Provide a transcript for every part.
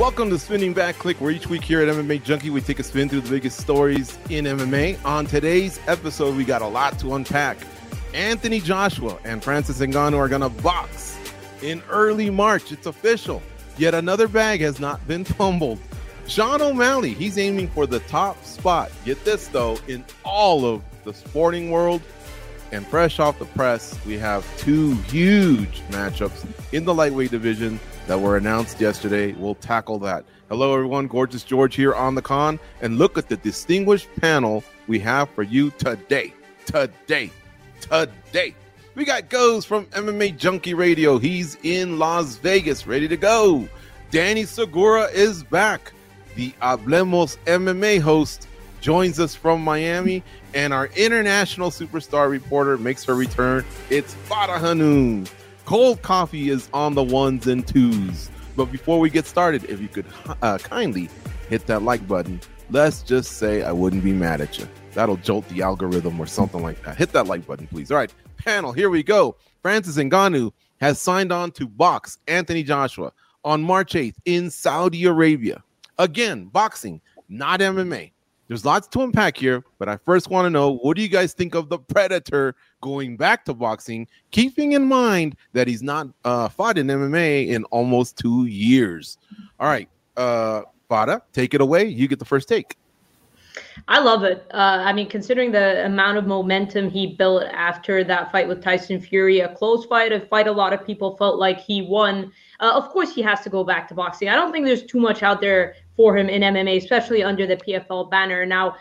Welcome to Spinning Back Clique, where each week here at MMA Junkie we take a spin through the biggest stories in MMA. On today's episode, we got a lot to unpack. Anthony Joshua and Francis Ngannou are going to box in early March. It's official. Yet another bag has not been fumbled. Sean O'Malley, he's aiming for the top spot. Get this though, in all of the sporting world. And fresh off the press, we have two huge matchups in the lightweight division that were announced yesterday. We'll tackle that. Hello, everyone. Gorgeous George here on the con. And look at the distinguished panel we have for you today. Today. Today. We got Goze from MMA Junkie Radio. He's in Las Vegas, ready to go. Danny Segura is back. The Hablemos MMA host joins us from Miami, and our international superstar reporter makes her return. It's Farah Hannoun. Cold coffee is on the ones and twos. But before we get started, if you could uh, kindly hit that like button, let's just say I wouldn't be mad at you. That'll jolt the algorithm or something like that. Hit that like button, please. All right, panel, here we go. Francis Ngannou has signed on to box Anthony Joshua on March 8th in Saudi Arabia. Again, boxing, not MMA. There's lots to unpack here, but I first want to know what do you guys think of the Predator going back to boxing, keeping in mind that he's not uh, fought in MMA in almost two years? All right, uh, Farah, take it away. You get the first take. I love it. Uh, I mean, considering the amount of momentum he built after that fight with Tyson Fury, a close fight, a fight a lot of people felt like he won. Uh, of course, he has to go back to boxing. I don't think there's too much out there for him in MMA, especially under the PFL banner. Now,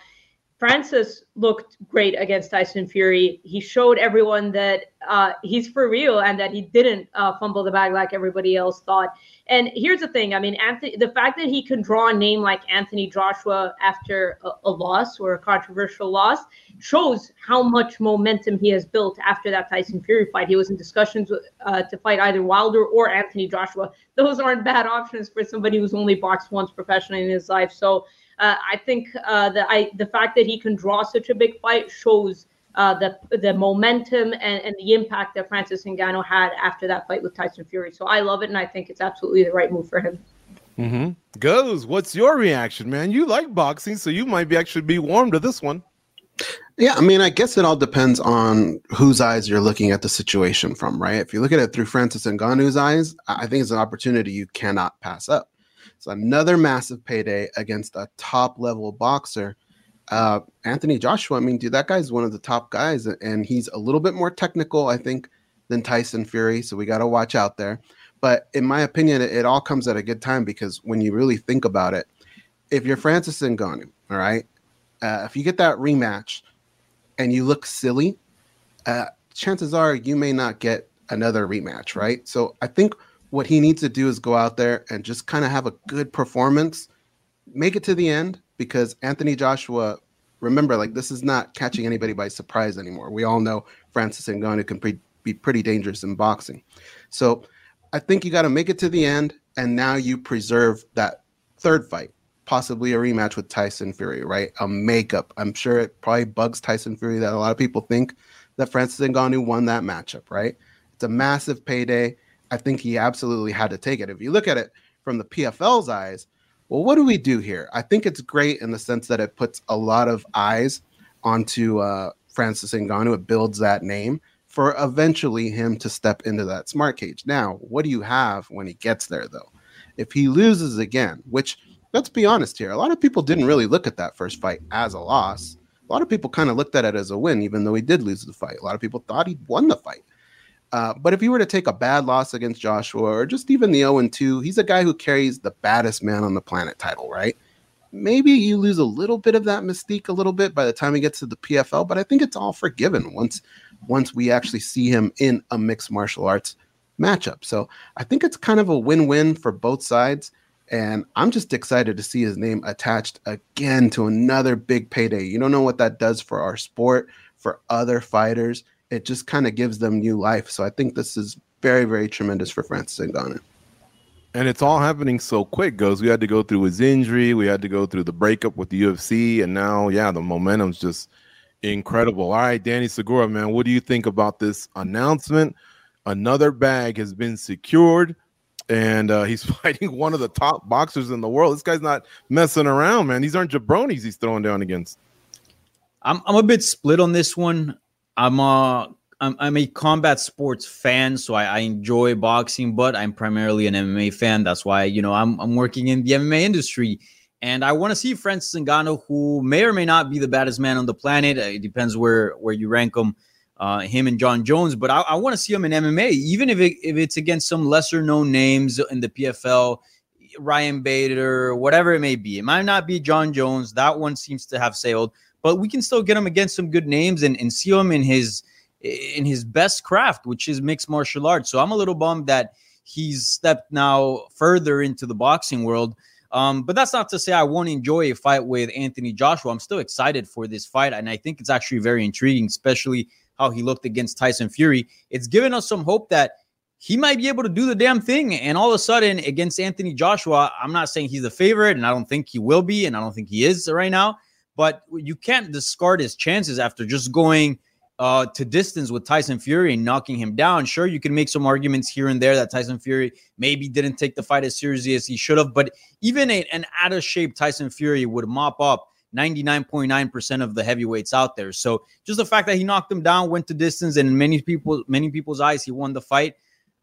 Francis looked great against Tyson Fury. He showed everyone that uh, he's for real and that he didn't uh, fumble the bag like everybody else thought. And here's the thing: I mean, Anthony, the fact that he can draw a name like Anthony Joshua after a, a loss or a controversial loss shows how much momentum he has built after that Tyson Fury fight. He was in discussions with, uh, to fight either Wilder or Anthony Joshua. Those aren't bad options for somebody who's only boxed once professionally in his life. So uh, I think uh, the I, the fact that he can draw such a big fight shows uh, the the momentum and, and the impact that Francis Ngannou had after that fight with Tyson Fury. So I love it, and I think it's absolutely the right move for him. Mm-hmm. Goze. What's your reaction, man? You like boxing, so you might be actually be warm to this one. Yeah, I mean, I guess it all depends on whose eyes you're looking at the situation from, right? If you look at it through Francis Ngannou's eyes, I think it's an opportunity you cannot pass up. It's another massive payday against a top level boxer. Uh, Anthony Joshua, I mean, dude, that guy's one of the top guys, and he's a little bit more technical, I think, than Tyson Fury. So we got to watch out there. But in my opinion, it, it, all comes at a good time because when you really think about it, if you're Francis Ngannou, all right, uh, if you get that rematch and you look silly, uh, chances are you may not get another rematch, right? So I think what he needs to do is go out there and just kind of have a good performance, make it to the end because Anthony Joshua, remember, like this is not catching anybody by surprise anymore. We all know Francis Ngannou can pre- be pretty dangerous in boxing. So I think you got to make it to the end, and now you preserve that third fight, possibly a rematch with Tyson Fury, right? A makeup. I'm sure it probably bugs Tyson Fury that a lot of people think that Francis Ngannou won that matchup, right? It's a massive payday I think he absolutely had to take it. If you look at it from the PFL's eyes, well, what do we do here? I think it's great in the sense that it puts a lot of eyes onto uh, Francis Ngannou. It builds that name for eventually him to step into that smart cage. Now, what do you have when he gets there, though? If he loses again, which let's be honest here, a lot of people didn't really look at that first fight as a loss. A lot of people kind of looked at it as a win, even though he did lose the fight. A lot of people thought he'd won the fight. Uh, but if you were to take a bad loss against Joshua or just even the 0 2, he's a guy who carries the baddest man on the planet title, right? maybe you lose a little bit of that mystique a little bit by the time he gets to the PFL, but I think it's all forgiven once once we actually see him in a mixed martial arts matchup. So I think it's kind of a win-win for both sides. And I'm just excited to see his name attached again to another big payday. You don't know what that does for our sport, for other fighters. It just kind of gives them new life. So I think this is very, very tremendous for Francis Ngannou. And it's all happening so quick, Goze. We had to go through his injury, we had to go through the breakup with the UFC, and now, yeah, the momentum's just incredible. All right, Danny Segura, man, what do you think about this announcement? Another bag has been secured, and uh, he's fighting one of the top boxers in the world. This guy's not messing around, man. These aren't jabronis he's throwing down against. I'm I'm a bit split on this one. I'm uh I'm, I'm a combat sports fan, so I, I, enjoy boxing, but I'm primarily an MMA fan. That's why you know I'm I'm working in the MMA industry, and I want to see Francis Ngannou, who may or may not be the baddest man on the planet. It depends where where you rank him, uh, him and John Jones. But I, I want to see him in MMA, even if it, if it's against some lesser known names in the PFL. Ryan Bader, whatever it may be. It might not be John Jones. That one seems to have sailed, but we can still get him against some good names and, and see him in his in his best craft, which is mixed martial arts. So I'm a little bummed that he's stepped now further into the boxing world. Um, but that's not to say I won't enjoy a fight with Anthony Joshua. I'm still excited for this fight, and I think it's actually very intriguing, especially how he looked against Tyson Fury. It's given us some hope that he might be able to do the damn thing. And all of a sudden, against Anthony Joshua, I'm not saying he's the favorite, and I don't think he will be, and I don't think he is right now. But you can't discard his chances after just going uh, to distance with Tyson Fury and knocking him down. Sure, you can make some arguments here and there that Tyson Fury maybe didn't take the fight as seriously as he should have, but even a, an out of shape Tyson Fury would mop up 99.9% of the heavyweights out there. So just the fact that he knocked him down, went to distance, and many people, many people's eyes, he won the fight.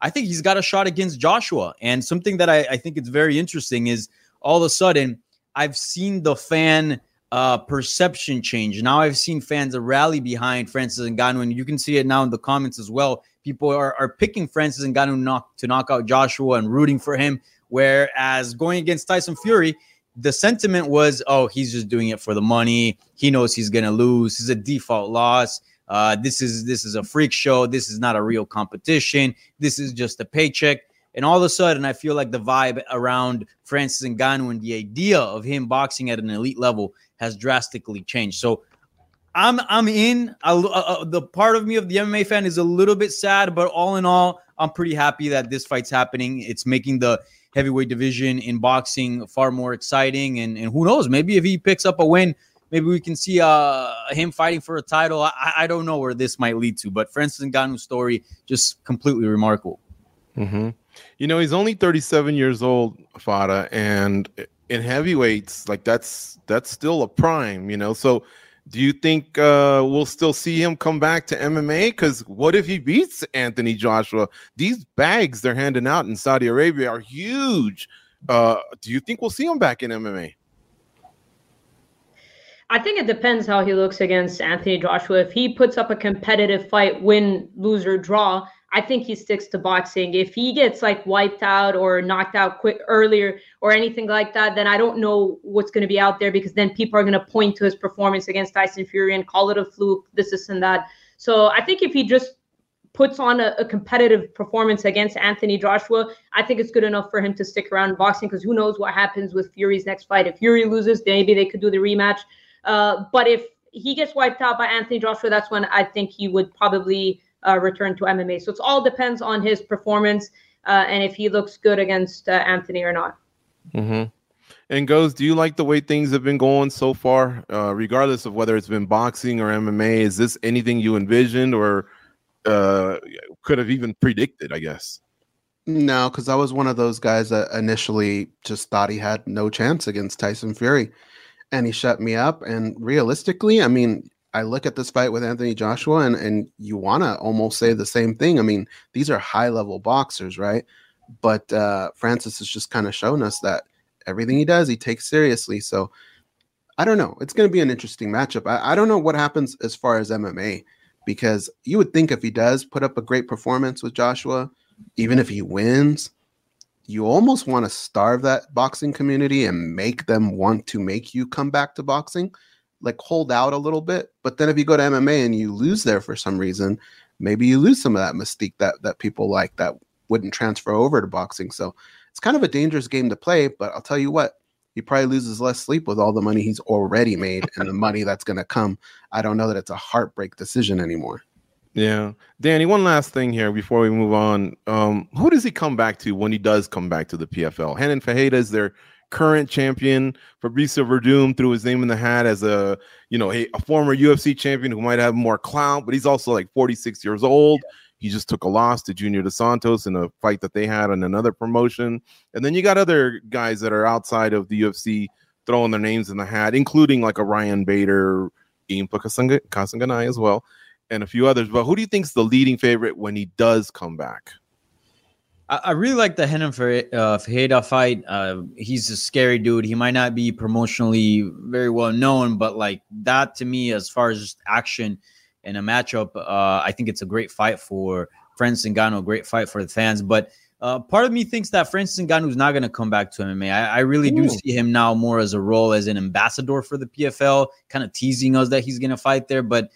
I think he's got a shot against Joshua. And something that I, I think is very interesting is all of a sudden I've seen the fan uh, perception change. Now I've seen fans rally behind Francis Ngannou, and you can see it now in the comments as well. People are, are picking Francis Ngannou knock, to knock out Joshua and rooting for him. Whereas going against Tyson Fury, the sentiment was, oh, he's just doing it for the money. He knows he's gonna lose. It's a default loss. Uh, this is this is a freak show. This is not a real competition. This is just a paycheck. And all of a sudden, I feel like the vibe around Francis Ngannou and the idea of him boxing at an elite level has drastically changed. So I'm I'm in. I, uh, the part of me of the MMA fan is a little bit sad, but all in all, I'm pretty happy that this fight's happening. It's making the heavyweight division in boxing far more exciting, and and who knows, maybe if he picks up a win, maybe we can see uh him fighting for a title. I, I don't know where this might lead to, but Francis Ngannou's story just completely remarkable. Mm-hmm. You know, he's only 37 years old, Farah, and in heavyweights, like that's that's still a prime, you know. So do you think uh, we'll still see him come back to MMA? Because what if he beats Anthony Joshua? These bags they're handing out in Saudi Arabia are huge. Uh, do you think we'll see him back in MMA? I think it depends how he looks against Anthony Joshua. If he puts up a competitive fight, win, lose, or draw, I think he sticks to boxing. If he gets like wiped out or knocked out quick earlier or anything like that, then I don't know what's going to be out there because then people are going to point to his performance against Tyson Fury and call it a fluke, this, this, and that. So I think if he just puts on a, a competitive performance against Anthony Joshua, I think it's good enough for him to stick around in boxing because who knows what happens with Fury's next fight. If Fury loses, maybe they could do the rematch. Uh, but if he gets wiped out by Anthony Joshua, that's when I think he would probably uh, return to MMA. So it's all depends on his performance uh, and if he looks good against uh, Anthony or not. Mm-hmm. And Goze, do you like the way things have been going so far, uh, regardless of whether it's been boxing or MMA? Is this anything you envisioned or uh, could have even predicted? I guess. No, because I was one of those guys that initially just thought he had no chance against Tyson Fury, and he shut me up. And realistically, I mean, I look at this fight with Anthony Joshua and and you want to almost say the same thing. I mean, these are high level boxers, right? But uh, Francis has just kind of shown us that everything he does, he takes seriously. So I don't know. It's going to be an interesting matchup. I, I don't know what happens as far as MMA because you would think if he does put up a great performance with Joshua, even if he wins, you almost want to starve that boxing community and make them want to make you come back to boxing, like hold out a little bit. But then if you go to MMA and you lose there for some reason, maybe you lose some of that mystique that that people like that wouldn't transfer over to boxing. So it's kind of a dangerous game to play. But I'll tell you what, he probably loses less sleep with all the money he's already made and the money that's going to come. I don't know that it's a heartbreak decision anymore. Yeah, Danny. One last thing here before we move on. Um, who does he come back to when he does come back to the PFL? Renan Ferreira is their current champion. Fabricio Werdum threw his name in the hat as a you know a, a, former UFC champion who might have more clout, but he's also like 46 years old. He just took a loss to Junior Dos Santos in a fight that they had on another promotion. And then you got other guys that are outside of the UFC throwing their names in the hat, including like a Ryan Bader, Impa Kasanganay as well and a few others. But who do you think is the leading favorite when he does come back? I, I really like the Renan uh, Ferreira fight. Uh, he's a scary dude. He might not be promotionally very well known, but like that to me, as far as just action in a matchup, uh, I think it's a great fight for Francis Ngannou, a great fight for the fans. But uh, part of me thinks that Francis Ngannou is not going to come back to MMA. I, I really Ooh. do see him now more as a role as an ambassador for the PFL, kind of teasing us that he's going to fight there. But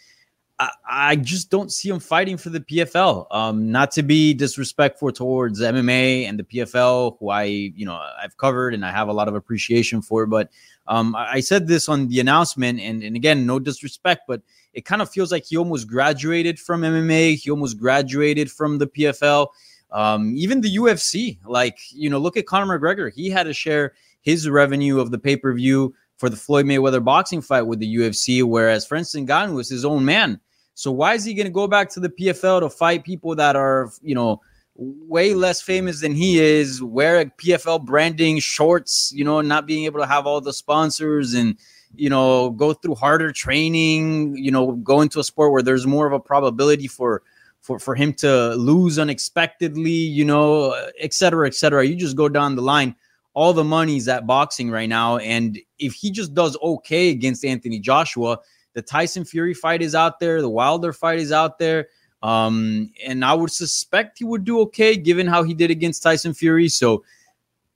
I, just don't see him fighting for the PFL. Um, not to be disrespectful towards MMA and the PFL, who I, you know, I've covered and I have a lot of appreciation for. But um, I said this on the announcement, and, and again, no disrespect, but it kind of feels like he almost graduated from MMA. He almost graduated from the PFL. Um, even the UFC, like, you know, look at Conor McGregor. He had to share his revenue of the pay per view for the Floyd Mayweather boxing fight with the UFC, whereas Francis Ngannou was his own man. So why is he going to go back to the PFL to fight people that are, you know, way less famous than he is, wear PFL branding shorts, you know, not being able to have all the sponsors and, you know, go through harder training, you know, go into a sport where there's more of a probability for for for him to lose unexpectedly, you know, et cetera, et cetera. You just go down the line. All the money's at boxing right now. And if he just does okay against Anthony Joshua, the Tyson Fury fight is out there. The Wilder fight is out there. Um, and I would suspect he would do okay given how he did against Tyson Fury. So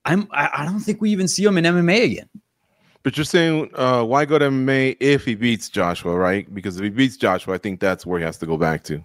I'm I, I don't think we even see him in MMA again. But you're saying uh, why go to MMA if he beats Joshua, right? Because if he beats Joshua, I think that's where he has to go back to.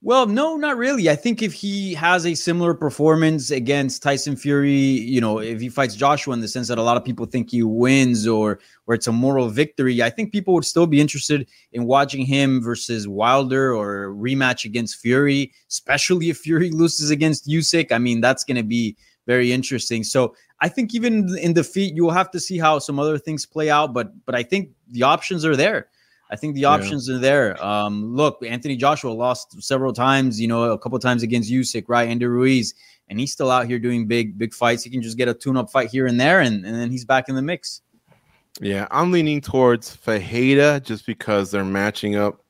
Well, no, not really. I think if he has a similar performance against Tyson Fury, you know, if he fights Joshua in the sense that a lot of people think he wins or or it's a moral victory, I think people would still be interested in watching him versus Wilder or rematch against Fury, especially if Fury loses against Usyk. I mean, that's going to be very interesting. So I think even in defeat, you'll have to see how some other things play out, but but I think the options are there. I think the options yeah. are there. Um, look, Anthony Joshua lost several times, you know, a couple times against Usyk, right? Andy Ruiz, and he's still out here doing big, big fights. He can just get a tune-up fight here and there, and, and then he's back in the mix. Yeah, I'm leaning towards Ferreira just because they're matching up.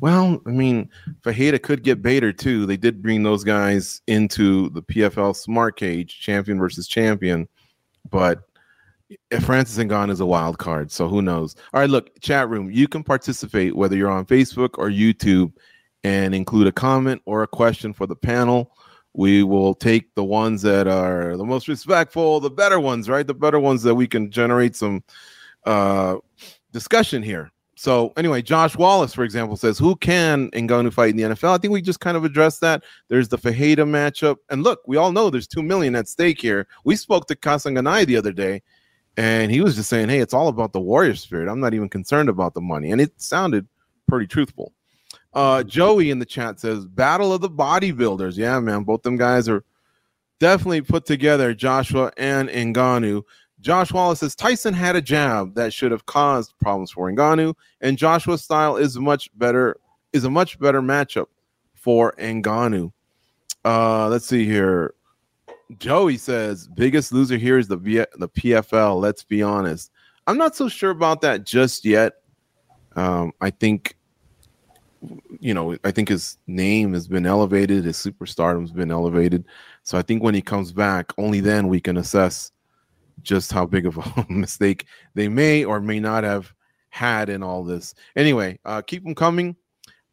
Well, I mean, Ferreira could get Bader too. They did bring those guys into the PFL Smart Cage, champion versus champion, but Francis Ngannou is a wild card, so who knows? All right, look, chat room, you can participate whether you're on Facebook or YouTube and include a comment or a question for the panel. We will take the ones that are the most respectful, the better ones, right? The better ones that we can generate some uh, discussion here. So anyway, Josh Wallace, for example, says, "Who can Ngannou fight in the PFL?" I think we just kind of addressed that. There's the Ferreira matchup, and look, we all know there's two million at stake here. We spoke to Kasanganay the other day, and he was just saying, "Hey, it's all about the warrior spirit. I'm not even concerned about the money." And it sounded pretty truthful. Uh, Joey in the chat says, "Battle of the bodybuilders." Yeah, man, both them guys are definitely put together. Joshua and Ngannou. Josh Wallace says Tyson had a jab that should have caused problems for Ngannou, and Joshua's style is much better. Is a much better matchup for Ngannou. Uh, let's see here. Joey says biggest loser here is the v- the PFL. Let's be honest. I'm not so sure about that just yet. Um, I think, you know, I think his name has been elevated, his superstardom's been elevated. So I think when he comes back, only then we can assess just how big of a mistake they may or may not have had in all this. Anyway, uh, keep them coming.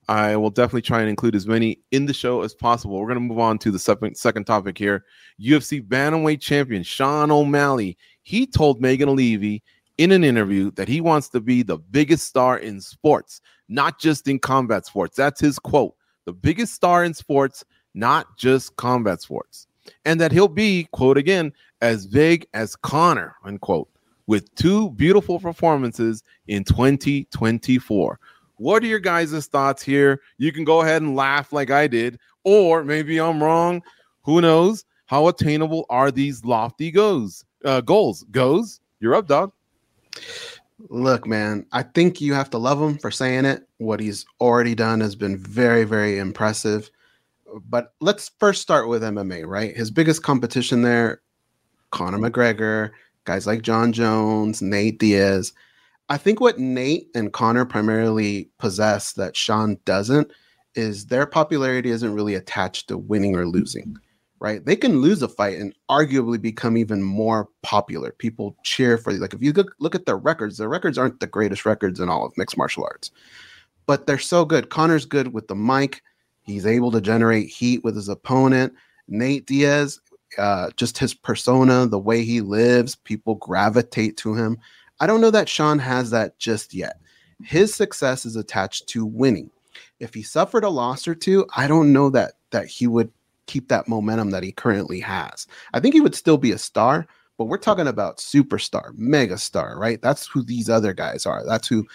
I will definitely try and include as many in the show as possible. We're going to move on to the second topic here. UFC bantamweight champion Sean O'Malley. He told Megan Levy in an interview that he wants to be the biggest star in sports, not just in combat sports. That's his quote. The biggest star in sports, not just combat sports. And that he'll be, quote again, as big as Conor, unquote, with two beautiful performances in 2024. What are your guys' thoughts here? You can go ahead and laugh like I did, or maybe I'm wrong. Who knows? How attainable are these lofty goals? Uh, goals Goze. You're up, dog. Look, man, I think you have to love him for saying it. What he's already done has been very, very impressive. But let's first start with MMA, right? His biggest competition there, Conor McGregor, guys like John Jones, Nate Diaz. I think what Nate and Connor primarily possess that Sean doesn't is their popularity isn't really attached to winning or losing, right? They can lose a fight and arguably become even more popular. People cheer for like if you look, look at their records, their records aren't the greatest records in all of mixed martial arts, but they're so good. Connor's good with the mic. He's able to generate heat with his opponent. Nate Diaz, uh, just his persona, the way he lives, people gravitate to him. I don't know that Sean has that just yet. His success is attached to winning. If he suffered a loss or two, I don't know that that he would keep that momentum that he currently has. I think he would still be a star, but we're talking about superstar, mega star, right? That's who these other guys are. That's who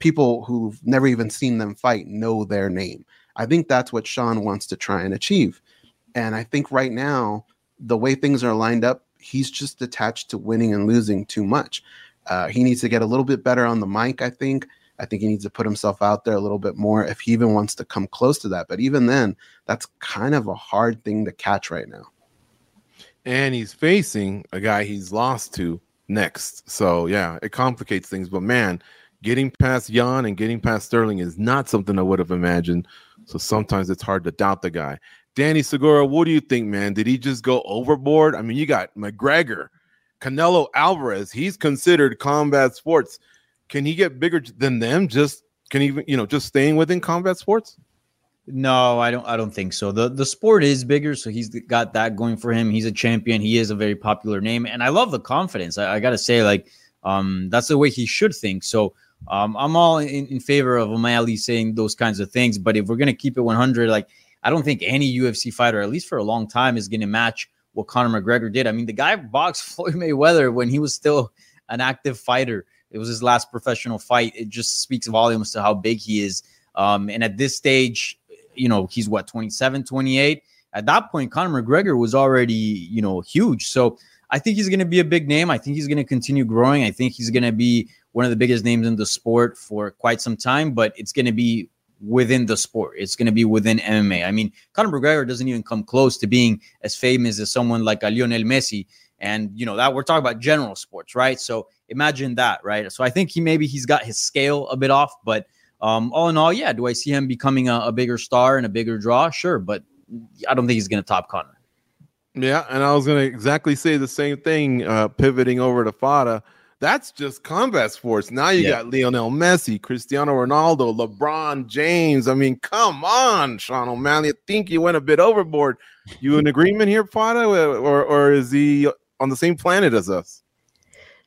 people who've never even seen them fight know their name. I think that's what Sean wants to try and achieve. And I think right now, the way things are lined up, he's just attached to winning and losing too much. Uh, he needs to get a little bit better on the mic, I think. I think he needs to put himself out there a little bit more if he even wants to come close to that. But even then, that's kind of a hard thing to catch right now. And he's facing a guy he's lost to next. So, yeah, it complicates things. But man, getting past Yan and getting past Sterling is not something I would have imagined. So sometimes it's hard to doubt the guy. Danny Segura, what do you think, man? Did he just go overboard? I mean, you got McGregor, Canelo Alvarez, he's considered combat sports. Can he get bigger than them? Just can he, you know, just staying within combat sports? No, I don't. I don't think so. the The sport is bigger, so he's got that going for him. He's a champion. He is a very popular name, and I love the confidence. I, I got to say, like, um, that's the way he should think. So, um, I'm all in, in favor of O'Malley saying those kinds of things. But if we're gonna keep it 100, like, I don't think any UFC fighter, at least for a long time, is gonna match what Conor McGregor did. I mean, the guy boxed Floyd Mayweather when he was still an active fighter. It was his last professional fight. It just speaks volumes to how big he is. Um, and at this stage, you know, he's what, 27, 28? At that point, Conor McGregor was already, you know, huge. So I think he's going to be a big name. I think he's going to continue growing. I think he's going to be one of the biggest names in the sport for quite some time, but it's going to be within the sport. It's going to be within MMA. I mean, Conor McGregor doesn't even come close to being as famous as someone like a Lionel Messi. And you know that we're talking about general sports, right? So imagine that, right? So I think he maybe he's got his scale a bit off, but um, all in all, yeah. Do I see him becoming a, a bigger star and a bigger draw? Sure, but I don't think he's going to top Conor. Yeah, and I was going to exactly say the same thing, uh, pivoting over to Farah. That's just combat sports. Now you yeah. got Lionel Messi, Cristiano Ronaldo, LeBron James. I mean, come on, Sean O'Malley. I think you went a bit overboard. You in agreement here, Farah, or or is he on the same planet as us?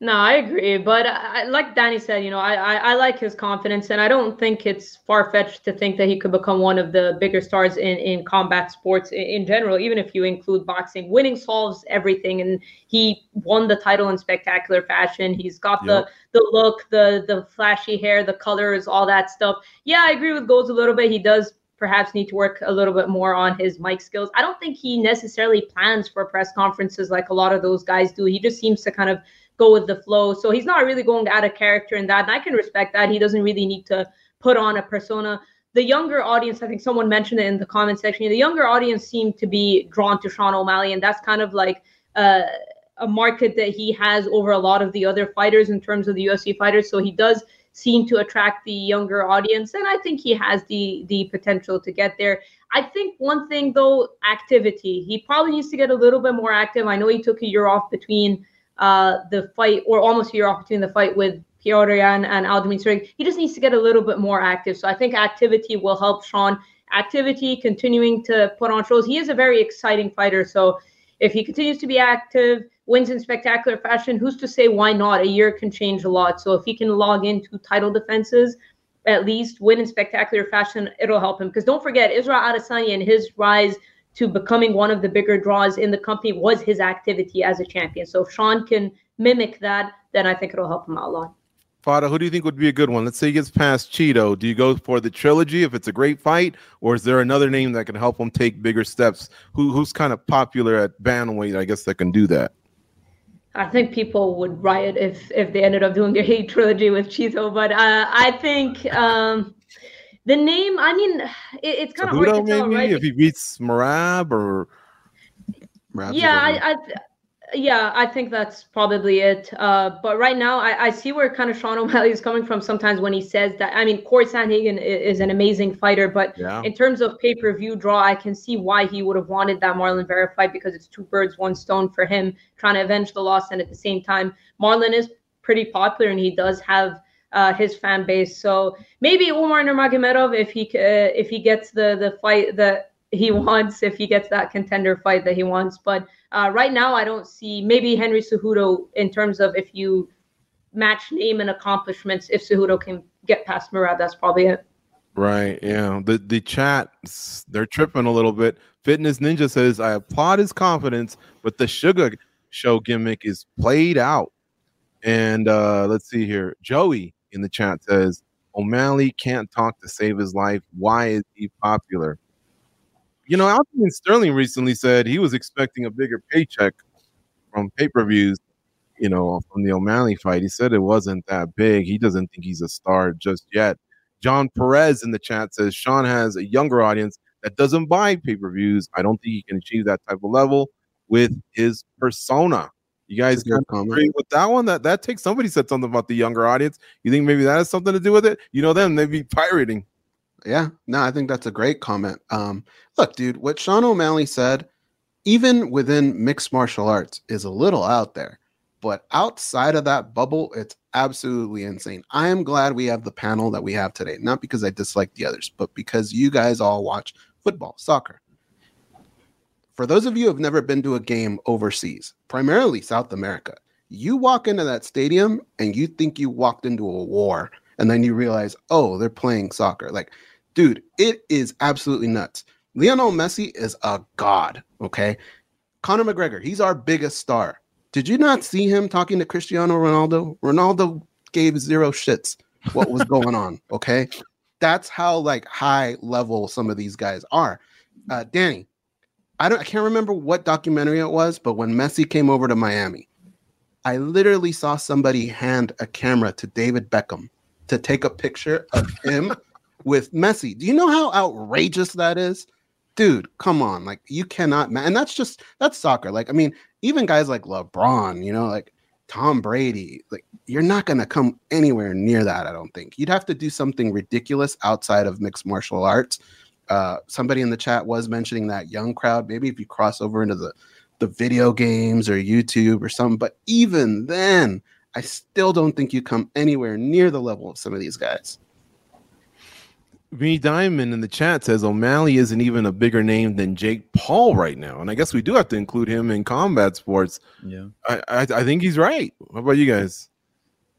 No, I agree. But I, like Danny said, you know, I, I, I like his confidence, and I don't think it's far fetched to think that he could become one of the bigger stars in, in combat sports in, in, general, even if you include boxing. Winning solves everything, and he won the title in spectacular fashion. He's got yep. the the look, the the flashy hair, the colors, all that stuff. Yeah, I agree with Goze a little bit. He does perhaps need to work a little bit more on his mic skills. I don't think he necessarily plans for press conferences like a lot of those guys do. He just seems to kind of go with the flow. So he's not really going out of character in that. And I can respect that. He doesn't really need to put on a persona. The younger audience, I think someone mentioned it in the comment section, the younger audience seem to be drawn to Sean O'Malley. And that's kind of like uh, a market that he has over a lot of the other fighters in terms of the UFC fighters. So he does seem to attract the younger audience. And I think he has the the potential to get there. I think one thing though, activity. He probably needs to get a little bit more active. I know he took a year off between uh, the fight, or almost a year off between the fight with Petr Yan and Aljamain Sterling. He just needs to get a little bit more active. So I think activity will help Sean. Activity, continuing to put on shows. He is a very exciting fighter. So if he continues to be active, wins in spectacular fashion, who's to say why not? A year can change a lot. So if he can log into title defenses, at least win in spectacular fashion, it'll help him. Because don't forget, Israel Adesanya and his rise to becoming one of the bigger draws in the company was his activity as a champion. So if Sean can mimic that, then I think it'll help him out a lot. Farah, who do you think would be a good one? Let's say he gets past Chito. Do you go for the trilogy if it's a great fight, or is there another name that can help him take bigger steps? Who who's kind of popular at bantamweight? I guess that can do that. I think people would riot if if they ended up doing a hate trilogy with Chito, but uh, I think um, the name. I mean, it, it's kind of hard to tell, maybe right? if he beats Merab or Rabs is yeah, I, I yeah, I think that's probably it. Uh, but right now, I, I see where kind of Sean O'Malley is coming from. Sometimes when he says that, I mean, Corey Sandhagen i- is an amazing fighter, but yeah. in terms of pay per view draw, I can see why he would have wanted that Marlon Vera fight because it's two birds, one stone for him, trying to avenge the loss, and at the same time, Marlon is pretty popular and he does have uh, his fan base. So maybe Umar Nurmagomedov if he uh, if he gets the the fight that he wants, if he gets that contender fight that he wants. But uh, right now, I don't see maybe Henry Cejudo in terms of if you match name and accomplishments. If Cejudo can get past Murad, that's probably it. Right. Yeah. The the chat they're tripping a little bit. Fitness Ninja says I applaud his confidence, but the sugar show gimmick is played out. And uh let's see here. Joey in the chat says O'Malley can't talk to save his life. Why is he popular? You know, Alvin Sterling recently said he was expecting a bigger paycheck from pay-per-views, you know, from the O'Malley fight. He said it wasn't that big. He doesn't think he's a star just yet. John Perez in the chat says Sean has a younger audience that doesn't buy pay per views. I don't think he can achieve that type of level with his persona. You guys kind of agree with that one? That that takes somebody said something about the younger audience. You think maybe that has something to do with it? You know them, they'd be pirating. Yeah, no, I think that's a great comment. Um, look, dude, what Sean O'Malley said, even within mixed martial arts, is a little out there. But outside of that bubble, it's absolutely insane. I am glad we have the panel that we have today, not because I dislike the others, but because you guys all watch football, soccer. For those of you who have never been to a game overseas, primarily South America, you walk into that stadium and you think you walked into a war, and then you realize, oh, they're playing soccer. Like, dude, it is absolutely nuts. Lionel Messi is a god, okay? Conor McGregor, he's our biggest star. Did you not see him talking to Cristiano Ronaldo? Ronaldo gave zero shits what was going on, okay? That's how like high level some of these guys are. Uh, Danny, I don't I can't remember what documentary it was, but when Messi came over to Miami, I literally saw somebody hand a camera to David Beckham to take a picture of him with Messi. Do you know how outrageous that is? Dude, come on. Like you cannot ma- and that's just that's soccer. Like I mean, even guys like LeBron, you know, like Tom Brady, like you're not going to come anywhere near that, I don't think. You'd have to do something ridiculous outside of mixed martial arts. Uh, somebody in the chat was mentioning that young crowd. Maybe if you cross over into the the video games or YouTube or something, but even then, I still don't think you come anywhere near the level of some of these guys. Me Diamond in the chat says O'Malley isn't even a bigger name than Jake Paul right now, and I guess we do have to include him in combat sports. Yeah. I I, I think he's right. How about you guys?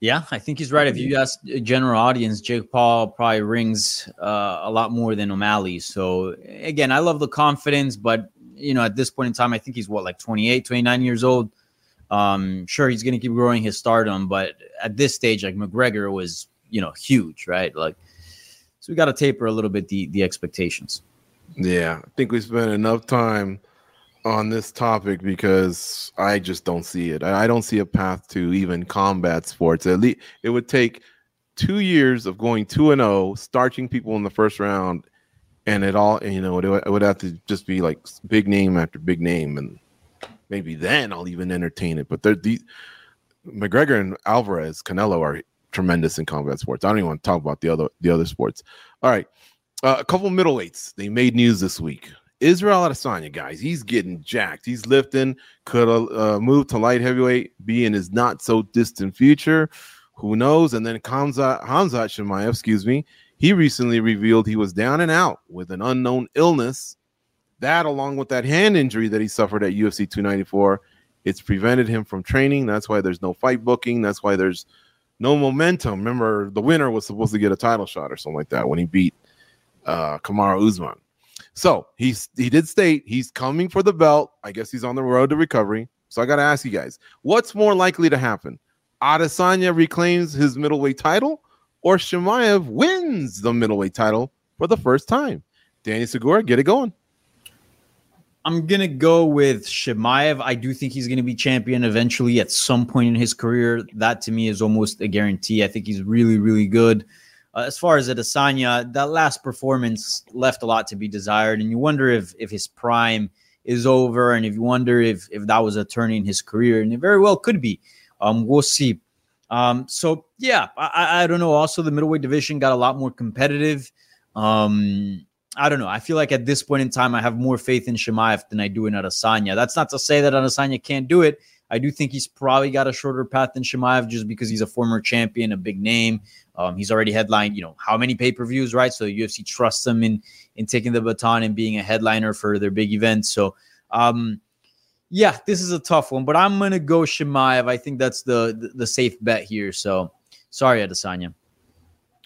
Yeah, I think he's right. If you ask a general audience, Jake Paul probably rings uh, a lot more than O'Malley. So again, I love the confidence, but you know, at this point in time, I think he's what like 28, 29 years old. Um, sure, he's going to keep growing his stardom, but at this stage, like McGregor was, you know, huge, right? Like, so we got to taper a little bit the the expectations. Yeah, I think we spent enough time on this topic because I just don't see it. I don't see a path to even combat sports. At least it would take two years of going two and zero, starching people in the first round, and it all you know it would, it would have to just be like big name after big name, and maybe then I'll even entertain it. But they're these McGregor and Alvarez, Canelo are tremendous in combat sports. I don't even want to talk about the other the other sports. All right. Uh, a couple middleweights. They made news this week. Israel Adesanya, guys, he's getting jacked. He's lifting. Could uh, move to light heavyweight, be in his not so distant future. Who knows? And then Hamza Hamzat Chimaev, excuse me, he recently revealed he was down and out with an unknown illness. That, along with that hand injury that he suffered at UFC 294, it's prevented him from training. That's why there's no fight booking. That's why there's no momentum. Remember, the winner was supposed to get a title shot or something like that when he beat uh, Kamaru Usman. So he's he did state he's coming for the belt. I guess he's on the road to recovery. So I got to ask you guys, what's more likely to happen? Adesanya reclaims his middleweight title, or Chimaev wins the middleweight title for the first time? Danny Segura, get it going. I'm gonna go with Chimaev. I do think he's gonna be champion eventually at some point in his career. That to me is almost a guarantee. I think he's really, really good. Uh, as far as Adesanya, that last performance left a lot to be desired, and you wonder if if his prime is over, and if you wonder if if that was a turn in his career, and it very well could be. Um, we'll see. Um, so yeah, I, I don't know. Also, the middleweight division got a lot more competitive. Um, I don't know. I feel like at this point in time, I have more faith in Chimaev than I do in Adesanya. That's not to say that Adesanya can't do it. I do think he's probably got a shorter path than Chimaev just because he's a former champion, a big name. Um, he's already headlined, you know, how many pay per views, right? So UFC trusts him in in taking the baton and being a headliner for their big events. So, um, yeah, this is a tough one, but I'm gonna go Chimaev. I think that's the, the the safe bet here. So, sorry, Adesanya.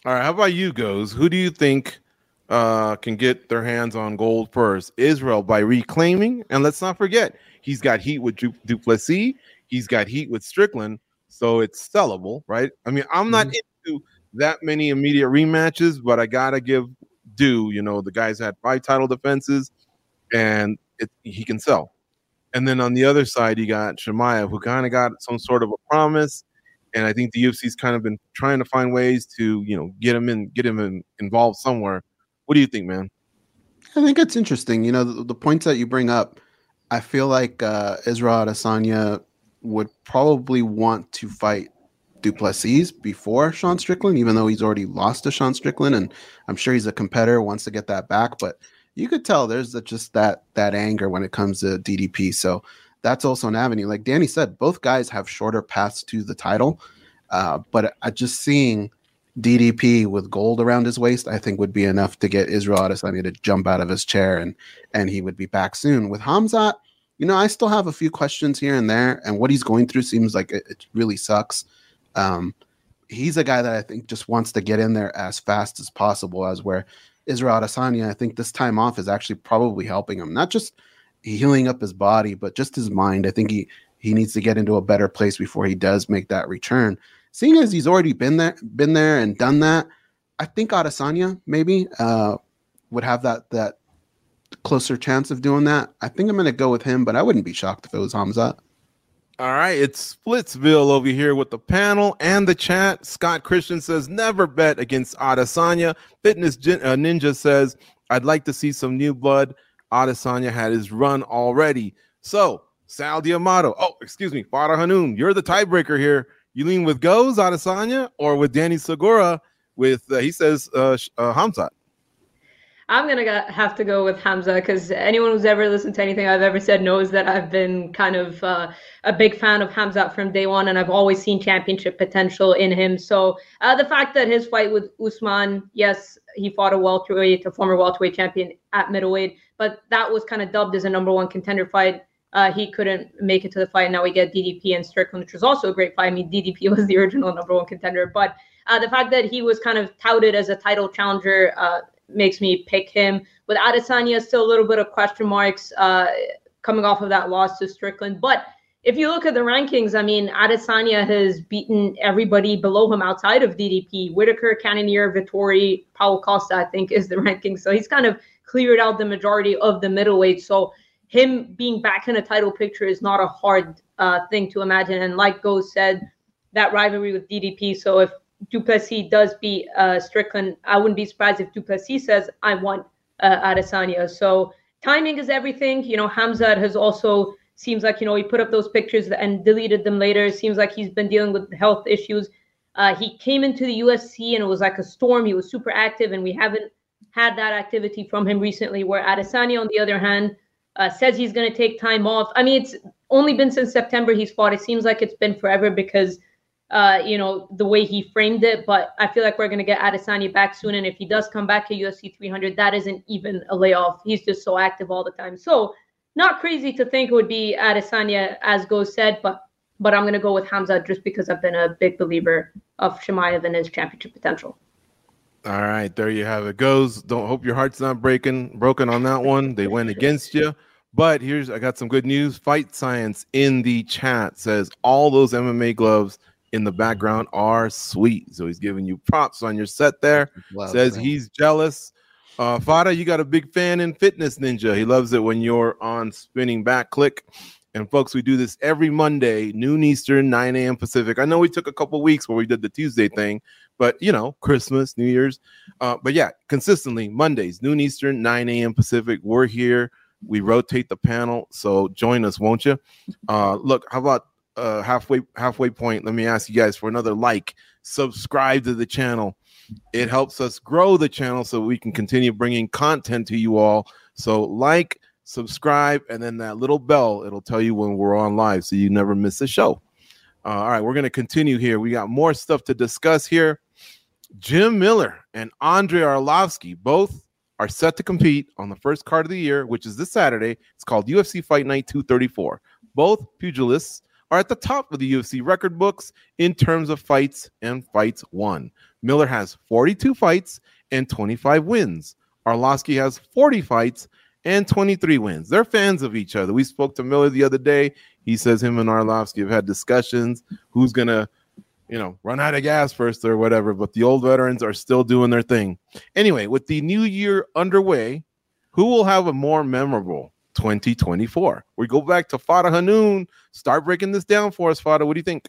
All right, how about you, Goze? Who do you think? Uh, can get their hands on gold first. Israel by reclaiming, and let's not forget, he's got heat with du- Duplessis, he's got heat with Strickland, so it's sellable, right? I mean, I'm not mm-hmm. into that many immediate rematches, but I gotta give due. You know, the guys had five title defenses, and it, he can sell. And then on the other side, you got Chimaev, who kind of got some sort of a promise. And I think the UFC's kind of been trying to find ways to, you know, get him in, get him in, involved somewhere what do you think, man? I think it's interesting. You know, the, the points that you bring up, I feel like uh, Israel Adesanya would probably want to fight Du Plessis before Sean Strickland, even though he's already lost to Sean Strickland, and I'm sure he's a competitor, wants to get that back. But you could tell there's a, just that that anger when it comes to DDP. So that's also an avenue. Like Danny said, both guys have shorter paths to the title, uh, but I just seeing DDP with gold around his waist, I think would be enough to get Israel Adesanya to jump out of his chair and and he would be back soon. With Hamzat, you know, I still have a few questions here and there, and what he's going through seems like it, it really sucks. Um, he's a guy that I think just wants to get in there as fast as possible. As where Israel Adesanya, I think this time off is actually probably helping him, not just healing up his body, but just his mind. I think he he needs to get into a better place before he does make that return seeing as he's already been there, been there and done that, I think Adesanya maybe uh, would have that that closer chance of doing that. I think I'm going to go with him, but I wouldn't be shocked if it was Hamza. All right, it's Splitsville over here with the panel and the chat. Scott Christian says never bet against Adesanya. Fitness uh, Ninja says I'd like to see some new blood. Adesanya had his run already. So Sal Diamato, oh excuse me, Farah Hannoun, you're the tiebreaker here. You lean with Goze Adesanya or with Danny Segura with uh, he says uh, uh Hamzat. I'm gonna have to go with Hamza because anyone who's ever listened to anything I've ever said knows that I've been kind of uh, a big fan of Hamza from day one, and I've always seen championship potential in him. So uh, the fact that his fight with Usman, yes, he fought a welterweight, a former welterweight champion at middleweight, but that was kind of dubbed as a number one contender fight. Uh, he couldn't make it to the fight. Now we get DDP and Strickland, which was also a great fight. I mean, DDP was the original number one contender, but uh, the fact that he was kind of touted as a title challenger uh, makes me pick him. With Adesanya, still a little bit of question marks uh, coming off of that loss to Strickland. But if you look at the rankings, I mean, Adesanya has beaten everybody below him outside of DDP. Whitaker, Cannonier, Vettori, Paulo Costa, I think, is the ranking. So he's kind of cleared out the majority of the middleweight. So him being back in a title picture is not a hard uh, thing to imagine. And like Go said, that rivalry with DDP. So if Du Plessis does beat uh, Strickland, I wouldn't be surprised if Du Plessis says, I want uh, Adesanya. So timing is everything. You know, Hamzat has also seems like, you know, he put up those pictures and deleted them later. Seems like he's been dealing with health issues. Uh, he came into the UFC and it was like a storm. He was super active, and we haven't had that activity from him recently. Where Adesanya, on the other hand, uh, says he's going to take time off. I mean, it's only been since September he's fought. It seems like it's been forever because uh, you know, the way he framed it. But I feel like we're going to get Adesanya back soon. And if he does come back to UFC 300, that isn't even a layoff. He's just so active all the time. So not crazy to think it would be Adesanya, as Go said, but but I'm going to go with Hamza just because I've been a big believer of Chimaev and his championship potential. All right, there you have it. Goze. Don't hope your heart's not breaking broken on that one. They went against you. But here's I got some good news. Fight Science in the chat says all those MMA gloves in the background are sweet. So he's giving you props on your set there. Says that. he's jealous. Uh, Farah, you got a big fan in Fitness Ninja. He loves it when you're on spinning back clique. And folks, we do this every Monday, noon Eastern, 9 a.m. Pacific. I know we took a couple weeks where we did the Tuesday thing, but you know, Christmas, New Year's. Uh, but yeah, consistently Mondays, noon Eastern, 9 a.m. Pacific. We're here. We rotate the panel. So join us, won't you? Uh, look, how about uh, halfway halfway point, let me ask you guys for another like, subscribe to the channel. It helps us grow the channel so we can continue bringing content to you all. So like, subscribe, and then that little bell, it'll tell you when we're on live so you never miss a show. Uh, all right, we're going to continue here. We got more stuff to discuss here. Jim Miller and Andre Arlovsky both are set to compete on the first card of the year, which is this Saturday. It's called UFC Fight Night 234. Both pugilists are at the top of the UFC record books in terms of fights and fights won. Miller has 42 fights and 25 wins. Arlovsky has 40 fights and 23 wins. They're fans of each other. We spoke to Miller the other day. He says him and Arlovsky have had discussions who's going to, you know, run out of gas first or whatever, but the old veterans are still doing their thing. Anyway, with the new year underway, who will have a more memorable 2024. We go back to Farah Hannoun. Start breaking this down for us, Farah. What do you think?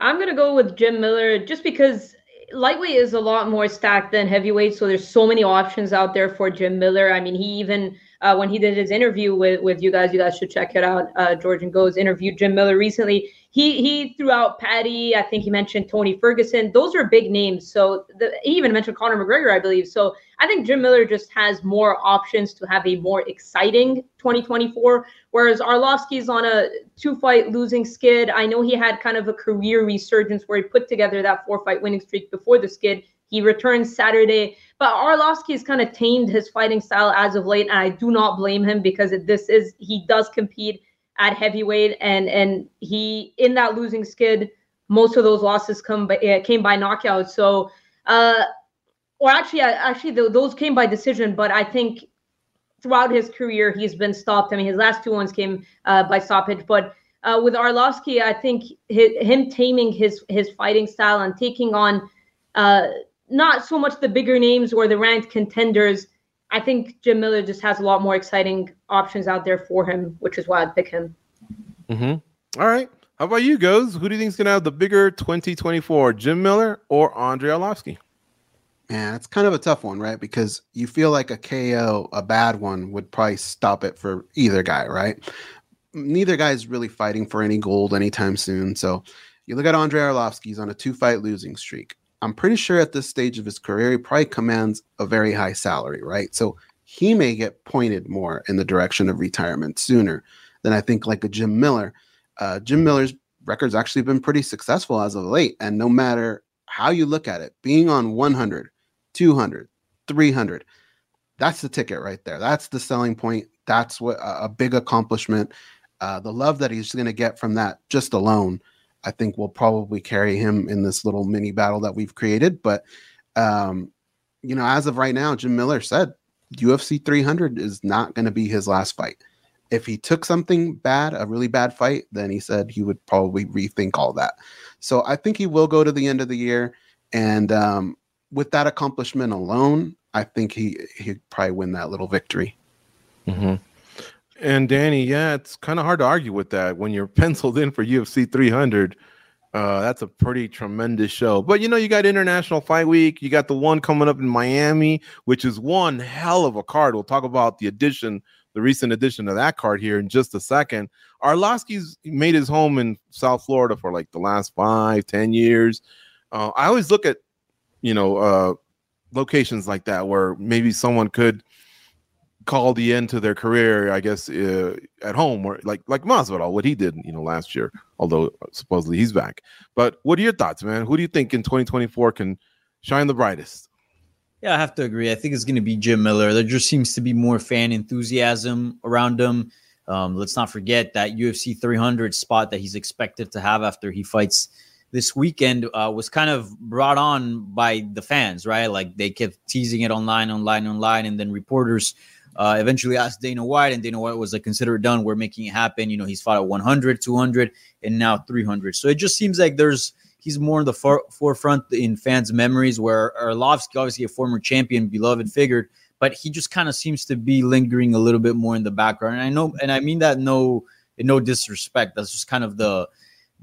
I'm gonna go with Jim Miller just because lightweight is a lot more stacked than heavyweight, so there's so many options out there for Jim Miller. I mean, he even uh, when he did his interview with with you guys, you guys should check it out. Uh, George and Goze interviewed Jim Miller recently he he threw out Paddy. I think he mentioned Tony Ferguson. Those are big names. So the, he even mentioned Conor McGregor, I believe. So I think Jim Miller just has more options to have a more exciting 2024. Whereas Arlovsky's on a two-fight losing skid. I know he had kind of a career resurgence where he put together that four-fight winning streak before the skid. He returns Saturday, but Arlovsky has kind of tamed his fighting style as of late, and I do not blame him because this is he does compete at heavyweight, and and he in that losing skid, most of those losses come by, uh, came by knockout. So, uh, or actually, actually those came by decision. But I think throughout his career, he's been stopped. I mean, his last two ones came uh, by stoppage, but. Uh, with Arlovsky, I think his, him taming his his fighting style and taking on uh, not so much the bigger names or the ranked contenders, I think Jim Miller just has a lot more exciting options out there for him, which is why I'd pick him. Mm-hmm. All right. How about you, Goze? Who do you think is going to have the bigger 2024, Jim Miller or Andrei Arlovsky? Man, it's kind of a tough one, right? Because you feel like a KO, a bad one, would probably stop it for either guy, right? Neither guy is really fighting for any gold anytime soon. So you look at Andrei Arlovsky's on a two fight losing streak. I'm pretty sure at this stage of his career, he probably commands a very high salary, right? So he may get pointed more in the direction of retirement sooner than I think like a Jim Miller. Uh, Jim Miller's record's actually been pretty successful as of late. And no matter how you look at it, being on 100, 200, 300, that's the ticket right there. That's the selling point. That's what a, a big accomplishment. Uh, the love that he's going to get from that just alone I think we'll probably carry him in this little mini battle that we've created. But um, you know, as of right now, Jim Miller said UFC 300 is not going to be his last fight. If he took something bad, a really bad fight, then he said he would probably rethink all that. So I think he will go to the end of the year, and um, with that accomplishment alone, I think he he'd probably win that little victory. Mm-hmm. And Danny, yeah, it's kind of hard to argue with that when you're penciled in for UFC 300. Uh, that's a pretty tremendous show. But you know, you got International Fight Week. You got the one coming up in Miami, which is one hell of a card. We'll talk about the addition, the recent addition to that card here in just a second. Arlovsky's made his home in South Florida for like the last five, ten years. Uh, I always look at, you know, uh, locations like that where maybe someone could call the end to their career, I guess, uh, at home, or like like Masvidal, what he did, you know, last year. Although supposedly he's back. But what are your thoughts, man? Who do you think in 2024 can shine the brightest? Yeah, I have to agree. I think it's going to be Jim Miller. There just seems to be more fan enthusiasm around him. Um, let's not forget that UFC 300 spot that he's expected to have after he fights this weekend uh, was kind of brought on by the fans, right? Like they kept teasing it online, online, online, and then reporters uh, eventually asked Dana White, and Dana White was like, "Consider it done. We're making it happen." You know, he's fought at 100, 200, and now 300. So it just seems like there's he's more in the for- forefront in fans' memories. Where Arlovsky, obviously a former champion, beloved figure, but he just kind of seems to be lingering a little bit more in the background. And I know, and I mean that no, no disrespect. That's just kind of the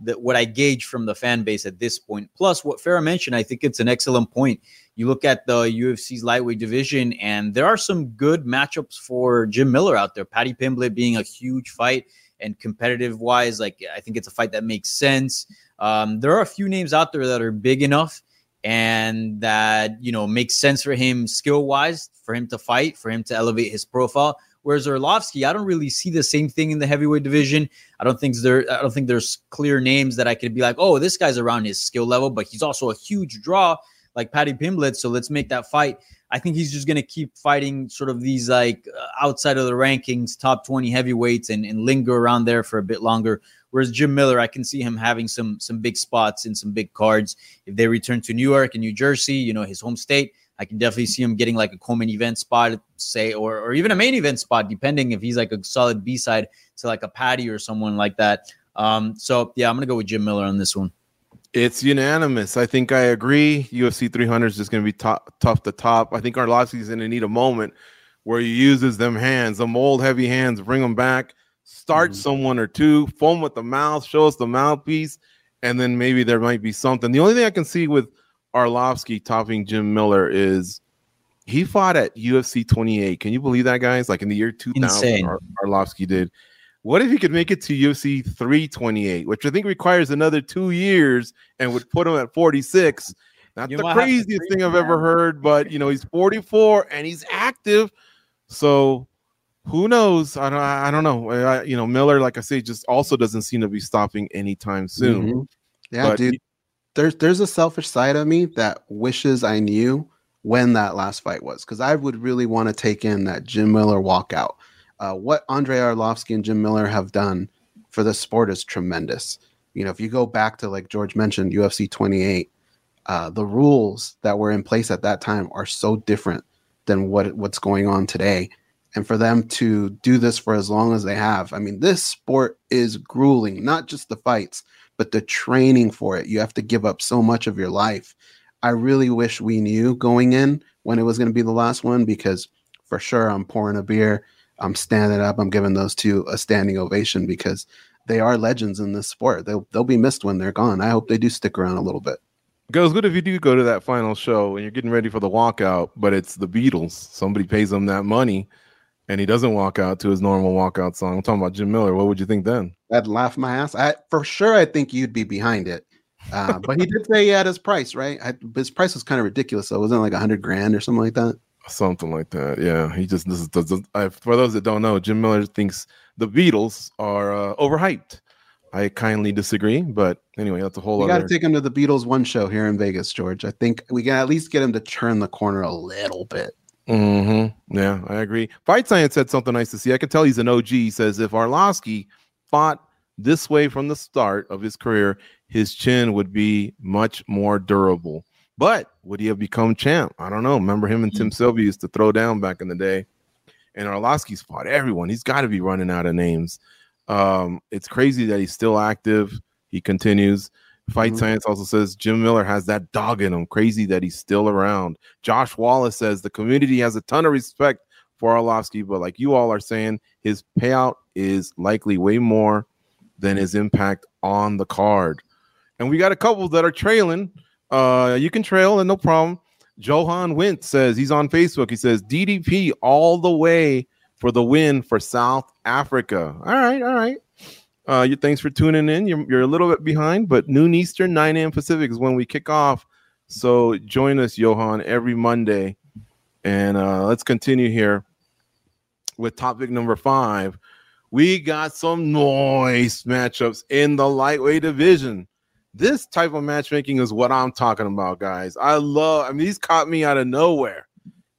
that what I gauge from the fan base at this point. Plus, what Farah mentioned, I think it's an excellent point. You look at the UFC's lightweight division, and there are some good matchups for Jim Miller out there. Paddy Pimblett being a huge fight and competitive wise, like I think it's a fight that makes sense. Um, there are a few names out there that are big enough and that you know makes sense for him skill wise for him to fight, for him to elevate his profile. Whereas Arlovsky, I don't really see the same thing in the heavyweight division. I don't think there I don't think there's clear names that I could be like, oh, this guy's around his skill level, but he's also a huge draw like Paddy Pimblett. So let's make that fight. I think he's just going to keep fighting sort of these like uh, outside of the rankings, top 20 heavyweights and, and linger around there for a bit longer. Whereas Jim Miller, I can see him having some some big spots in some big cards. If they return to New York and New Jersey, you know, his home state, I can definitely see him getting like a co-main event spot, say, or or even a main event spot, depending if he's like a solid B side to like a Paddy or someone like that. Um, so yeah, I'm gonna go with Jim Miller on this one. It's unanimous. I think I agree. UFC 300 is just going to be top, tough to top. I think Arlovsky is going to need a moment where he uses them hands, them old heavy hands, bring them back, start mm-hmm. someone or two, foam with the mouth, show us the mouthpiece, and then maybe there might be something. The only thing I can see with Arlovsky topping Jim Miller is he fought at UFC 28. Can you believe that, guys? Like in the year 2000, Insane. Ar- Arlovsky did. What if he could make it to UFC 328, which I think requires another two years and would put him at 46? Not you the craziest thing I've ever heard, but you know, he's 44 and he's active. So who knows? I don't I don't know. I, you know, Miller, like I say, just also doesn't seem to be stopping anytime soon. Mm-hmm. Yeah, but dude there's there's a selfish side of me that wishes I knew when that last fight was because I would really want to take in that Jim Miller walkout. Uh, what Andre Arlovsky and Jim Miller have done for the sport is tremendous. You know, if you go back to like George mentioned, UFC 28, uh, the rules that were in place at that time are so different than what what's going on today. And for them to do this for as long as they have, I mean, this sport is grueling. Not just the fights, but the training for it, you have to give up so much of your life. I really wish we knew going in when it was going to be the last one because for sure I'm pouring a beer, I'm standing up, I'm giving those two a standing ovation because they are legends in this sport. They'll they'll be missed when they're gone. I hope they do stick around a little bit. Goes good if you do go to that final show and you're getting ready for the walkout, but it's the Beatles. Somebody pays them that money and he doesn't walk out to his normal walkout song. I'm talking about Jim Miller. What would you think then? I'd laugh my ass. I for sure. I think you'd be behind it. Uh, but he did say he had his price, right? I, his price was kind of ridiculous. So it wasn't like a hundred grand or something like that? Something like that. Yeah. He just this does. For those that don't know, Jim Miller thinks the Beatles are uh, overhyped. I kindly disagree, but anyway, that's a whole. We got to take him to the Beatles one show here in Vegas, George. I think we can at least get him to turn the corner a little bit. Mm-hmm. Yeah, I agree. Fight Science said something nice to see. I can tell he's an OG. He says if Arlovsky fought this way from the start of his career, his chin would be much more durable. But would he have become champ? I don't know. Remember him and Tim mm. Sylvia used to throw down back in the day. And Arlovsky's fought everyone. He's got to be running out of names. Um, it's crazy that he's still active. He continues. Fight mm-hmm. Science also says Jim Miller has that dog in him. Crazy that he's still around. Josh Wallace says the community has a ton of respect for Arlovsky, but like you all are saying, his payout is likely way more than his impact on the card. And we got a couple that are trailing. Uh, you can trail and no problem. Johan Wint says he's on Facebook. He says DDP all the way for the win for South Africa. All right, all right. Uh, you, thanks for tuning in. You're, you're a little bit behind, but noon Eastern, 9 a.m. Pacific is when we kick off. So join us, Johan, every Monday. And uh, let's continue here. with topic number five, we got some noise matchups in the lightweight division. This type of matchmaking is what I'm talking about, guys. I love, I mean, these caught me out of nowhere.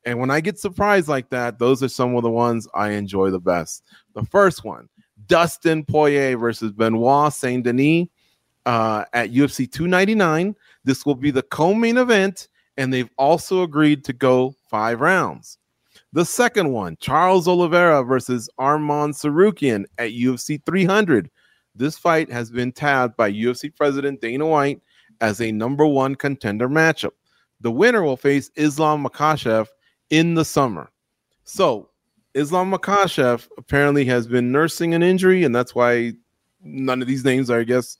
And when I get surprised like that, those are some of the ones I enjoy the best. The first one, Dustin Poirier versus Benoit Saint Denis uh, at UFC 299. This will be the co main event, and they've also agreed to go five rounds. The second one, Charles Oliveira versus Arman Tsarukyan at UFC 300. This fight has been tabbed by UFC President Dana White as a number one contender matchup. The winner will face Islam Makhachev in the summer. So, Islam Makhachev apparently has been nursing an injury, and that's why none of these names, I guess,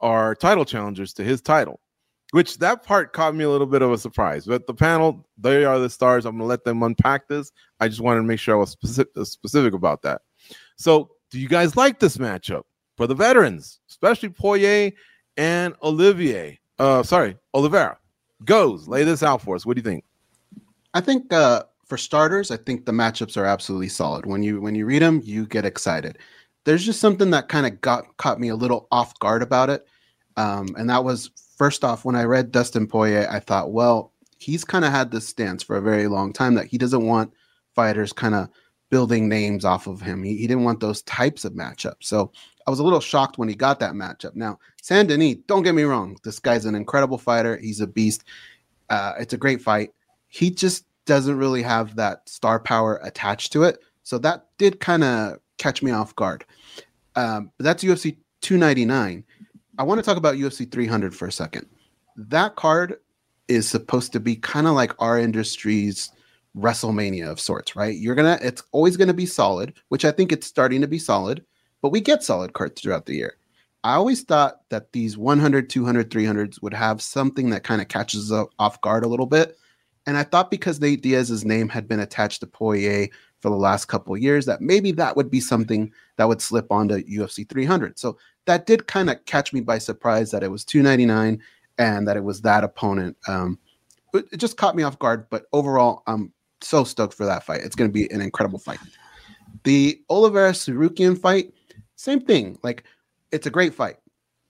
are title challengers to his title which that part caught me a little bit of a surprise. But the panel, they are the stars. I'm going to let them unpack this. I just wanted to make sure I was specific, specific about that. So, do you guys like this matchup for the veterans, especially Poirier and Olivier? Uh, sorry, Oliveira. Goze, lay this out for us. What do you think? I think uh, for starters, I think the matchups are absolutely solid. When you when you read them, you get excited. There's just something that kind of got caught me a little off guard about it, um, and that was first off, when I read Dustin Poirier, I thought, well, he's kind of had this stance for a very long time that he doesn't want fighters kind of building names off of him. He, he didn't want those types of matchups. So I was a little shocked when he got that matchup. Now, Saint Denis, don't get me wrong, this guy's an incredible fighter. He's a beast. Uh, it's a great fight. He just doesn't really have that star power attached to it. So that did kind of catch me off guard. Um, but that's UFC 299. I want to talk about UFC 300 for a second. That card is supposed to be kind of like our industry's WrestleMania of sorts, right? You're gonna, it's always gonna be solid, which I think it's starting to be solid, but we get solid cards throughout the year. I always thought that these 100, 200, 300s would have something that kind of catches up off guard a little bit. And I thought because Nate Diaz's name had been attached to Poirier for the last couple years, that maybe that would be something that would slip onto UFC 300. So that did kind of catch me by surprise that it was 299 and that it was that opponent. Um, it just caught me off guard, but overall, I'm so stoked for that fight. It's going to be an incredible fight. The Oliveira Tsarukyan fight, same thing. Like, it's a great fight.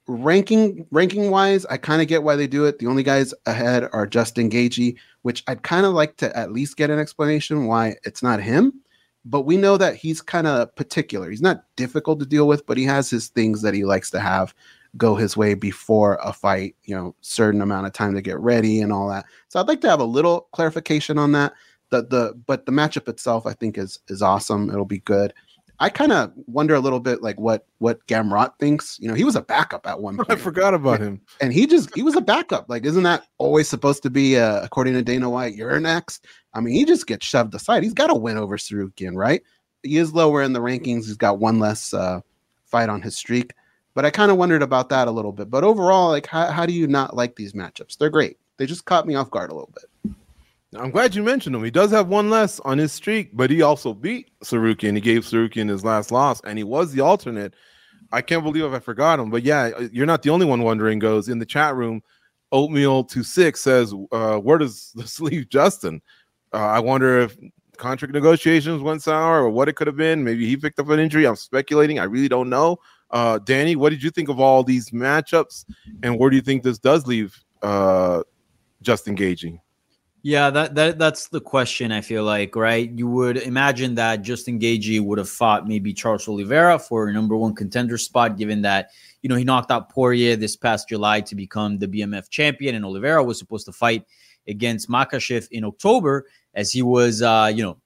Ranking ranking wise, I kind of get why they do it. The only guys ahead are Justin Gaethje, which I'd kind of like to at least get an explanation why it's not him but we know that he's kind of particular. He's not difficult to deal with, but he has his things that he likes to have go his way before a fight, you know, certain amount of time to get ready and all that. So I'd like to have a little clarification on that. The the but the matchup itself I think is is awesome. It'll be good. I kind of wonder a little bit like what what Gamrot thinks. You know, he was a backup at one point. I forgot about him. And he just he was a backup. Like, isn't that always supposed to be uh, according to Dana White? You're next. I mean, he just gets shoved aside. He's got to win over Tsarukyan, right? He is lower in the rankings. He's got one less uh, fight on his streak. But I kind of wondered about that a little bit. But overall, like, how, how do you not like these matchups? They're great. They just caught me off guard a little bit. I'm glad you mentioned him. He does have one less on his streak, but he also beat Tsarukyan. He gave Tsarukyan his last loss, and he was the alternate. I can't believe I forgot him. But yeah, you're not the only one wondering. Goze in the chat room. Oatmeal to six says, uh, "Where does this leave Justin?" Uh, I wonder if contract negotiations went sour or what it could have been. Maybe he picked up an injury. I'm speculating. I really don't know. Uh, Danny, what did you think of all these matchups, and where do you think this does leave uh, Justin Gaethje? Yeah, that, that that's the question. I feel like right. You would imagine that Justin Gaethje would have fought maybe Charles Oliveira for a number one contender spot, given that you know he knocked out Poirier this past July to become the BMF champion, and Oliveira was supposed to fight against Makhachev in October as he was, uh, you know,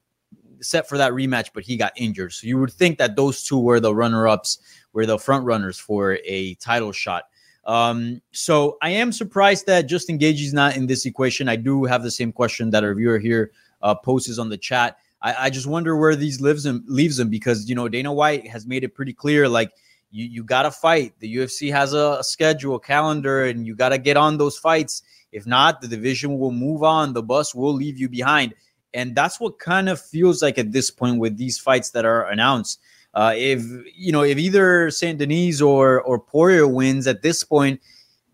set for that rematch, but he got injured. So you would think that those two were the runner-ups, were the front runners for a title shot. Um, so I am surprised that Justin Gaethje is not in this equation. I do have the same question that our viewer here uh, posts on the chat. I, I, just wonder where these lives him leaves him because you know Dana White has made it pretty clear like you you got to fight. The UFC has a, a schedule, a calendar, and you got to get on those fights. If not, the division will move on. The bus will leave you behind, and that's what kind of feels like at this point with these fights that are announced. Uh, if you know, if either Saint Denis or or Poirier wins at this point,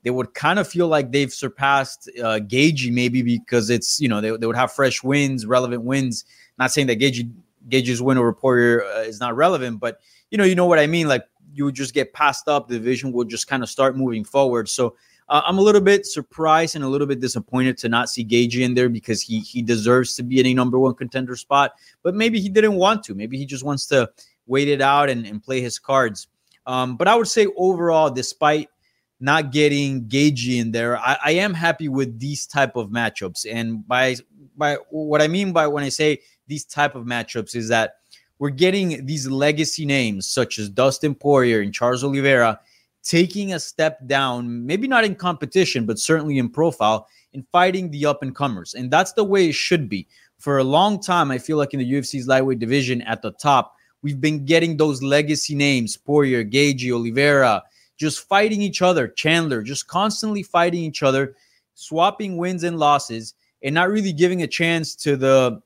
they would kind of feel like they've surpassed uh, Gaethje maybe because it's you know they, they would have fresh wins, relevant wins. Not saying that Gaethje Gage's win over Poirier uh, is not relevant, but you know, you know what I mean. Like you would just get passed up, the division would just kind of start moving forward. So uh, I'm a little bit surprised and a little bit disappointed to not see Gage in there because he he deserves to be in a number one contender spot, but maybe he didn't want to. Maybe he just wants to wait it out and, and play his cards. Um, but I would say overall, despite not getting Gaethje in there, I, I, am happy with these type of matchups. And by by what I mean by when I say these type of matchups is that we're getting these legacy names such as Dustin Poirier and Charles Oliveira taking a step down, maybe not in competition, but certainly in profile, in fighting the up and comers. And that's the way it should be. For a long time, I feel like in the UFC's lightweight division at the top, we've been getting those legacy names Poirier, Gaethje, Oliveira, just fighting each other, Chandler, just constantly fighting each other, swapping wins and losses, and not really giving a chance to the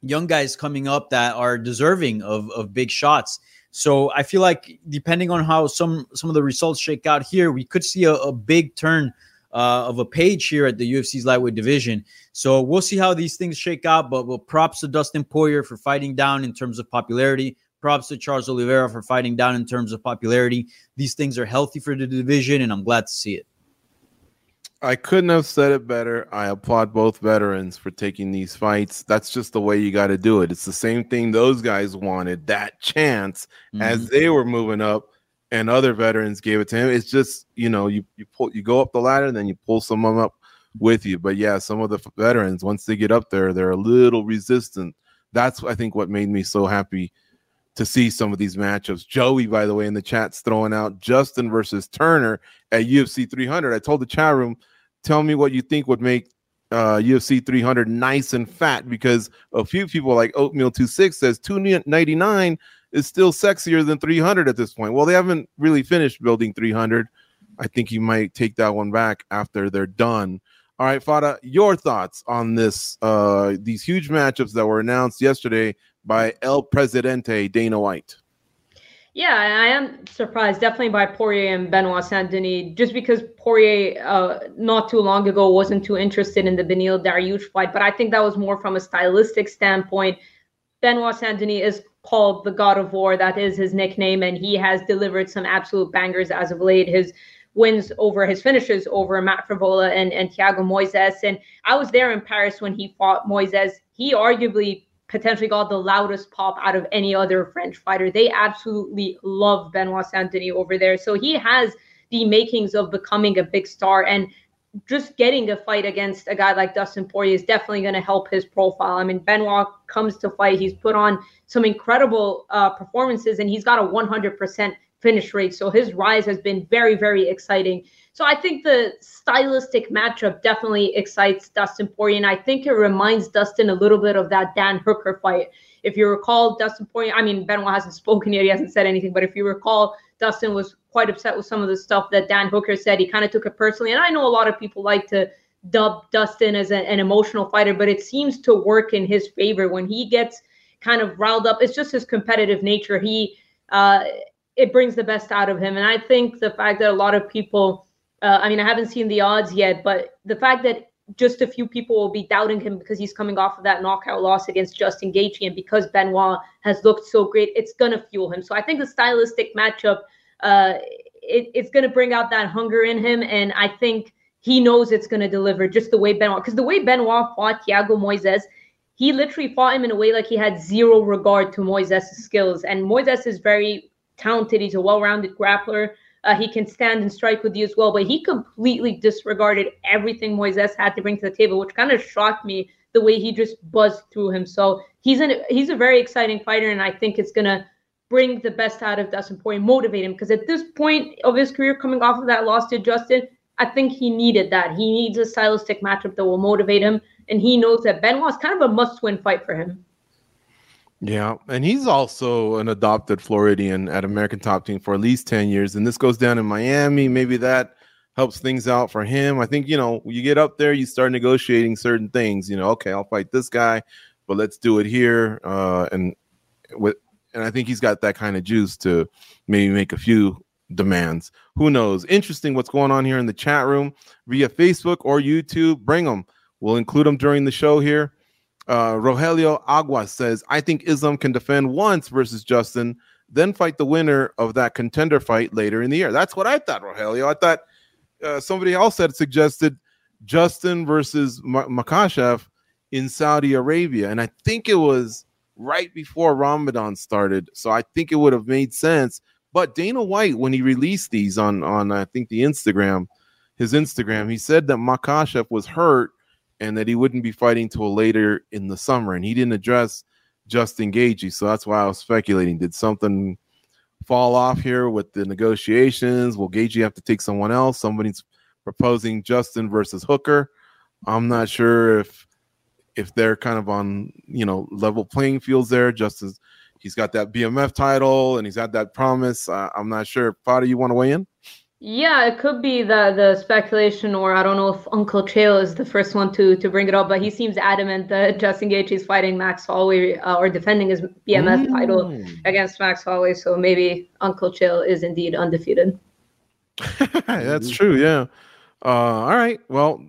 young guys coming up that are deserving of, of big shots. So I feel like depending on how some some of the results shake out here, we could see a, a big turn uh, of a page here at the UFC's lightweight division. So we'll see how these things shake out. But, but props to Dustin Poirier for fighting down in terms of popularity. Props to Charles Oliveira for fighting down in terms of popularity. These things are healthy for the division, and I'm glad to see it. I couldn't have said it better. I applaud both veterans for taking these fights. That's just the way you got to do it. It's the same thing those guys wanted that chance mm-hmm. as they were moving up, and other veterans gave it to him. It's just you know you you pull you go up the ladder, and then you pull someone up with you. But yeah, some of the veterans once they get up there, they're a little resistant. That's I think what made me so happy to see some of these matchups. Joey, by the way, in the chat's throwing out Justin versus Turner at UFC 300. I told the chat room, tell me what you think would make uh, UFC 300 nice and fat because a few people like Oatmeal 26 says 299 is still sexier than 300 at this point. Well, they haven't really finished building 300. I think you might take that one back after they're done. All right, Farah, your thoughts on this uh these huge matchups that were announced yesterday by El Presidente Dana White. Yeah, I am surprised definitely by Poirier and Benoit Saint Denis, just because Poirier uh, not too long ago wasn't too interested in the Beneil Dariush fight, but I think that was more from a stylistic standpoint. Benoit Saint Denis is called the God of War, that is his nickname, and he has delivered some absolute bangers as of late. His wins over his finishes over Matt Frevola and, and Thiago Moises. And I was there in Paris when he fought Moises. He arguably potentially got the loudest pop out of any other French fighter. They absolutely love Benoit Saint Denis over there. So he has the makings of becoming a big star. And just getting a fight against a guy like Dustin Poirier is definitely going to help his profile. I mean, Benoit comes to fight. He's put on some incredible uh, performances and he's got a 100% finish rate. So his rise has been very, very exciting. So I think the stylistic matchup definitely excites Dustin Poirier, and I think it reminds Dustin a little bit of that Dan Hooker fight. If you recall, Dustin Poirier, I mean, Benoit hasn't spoken yet, he hasn't said anything, but if you recall, Dustin was quite upset with some of the stuff that Dan Hooker said. He kind of took it personally, and I know a lot of people like to dub Dustin as a, an emotional fighter, but it seems to work in his favor when he gets kind of riled up. It's just his competitive nature. He, uh, it brings the best out of him, and I think the fact that a lot of people uh, I mean, I haven't seen the odds yet, but the fact that just a few people will be doubting him because he's coming off of that knockout loss against Justin Gaethje, and because Benoit has looked so great, it's gonna fuel him. So I think the stylistic matchup, uh, it, it's gonna bring out that hunger in him, and I think he knows it's gonna deliver just the way Benoit, because the way Benoit fought Thiago Moises, he literally fought him in a way like he had zero regard to Moises' skills, and Moises is very talented. He's a well-rounded grappler. Uh, he can stand and strike with you as well, but he completely disregarded everything Moises had to bring to the table, which kind of shocked me the way he just buzzed through him. So he's an he's a very exciting fighter, and I think it's gonna bring the best out of Dustin Poirier, motivate him because at this point of his career, coming off of that loss to Justin, I think he needed that. He needs a stylistic matchup that will motivate him, and he knows that Benoit's kind of a must-win fight for him. Yeah, and he's also an adopted Floridian at American Top Team for at least 10 years. And this goes down in Miami. Maybe that helps things out for him. I think, you know, you get up there, you start negotiating certain things. You know, okay, I'll fight this guy, but let's do it here. Uh, and with and I think he's got that kind of juice to maybe make a few demands. Who knows? Interesting what's going on here in the chat room via Facebook or YouTube. Bring them. We'll include them during the show here. Uh, Rogelio Aguas says, I think Islam can defend once versus Justin, then fight the winner of that contender fight later in the year. That's what I thought, Rogelio. I thought uh, somebody else had suggested Justin versus M- Makhachev in Saudi Arabia. And I think it was right before Ramadan started. So I think it would have made sense. But Dana White, when he released these on, on I think the Instagram, his Instagram, he said that Makhachev was hurt and that he wouldn't be fighting till later in the summer. And he didn't address Justin Gaethje. So that's why I was speculating. Did something fall off here with the negotiations? Will Gaethje have to take someone else? Somebody's proposing Justin versus Hooker. I'm not sure if if they're kind of on you know level playing fields there. Justin, he's got that BMF title and he's had that promise. Uh, I'm not sure. Potter, you want to weigh in? Yeah, it could be the the speculation, or I don't know if Uncle Chael is the first one to to bring it up, but he seems adamant that Justin Gaethje is fighting Max Holloway uh, or defending his BMF mm. title against Max Holloway. So maybe Uncle Chael is indeed undefeated. That's true. Yeah. Uh, all right. Well,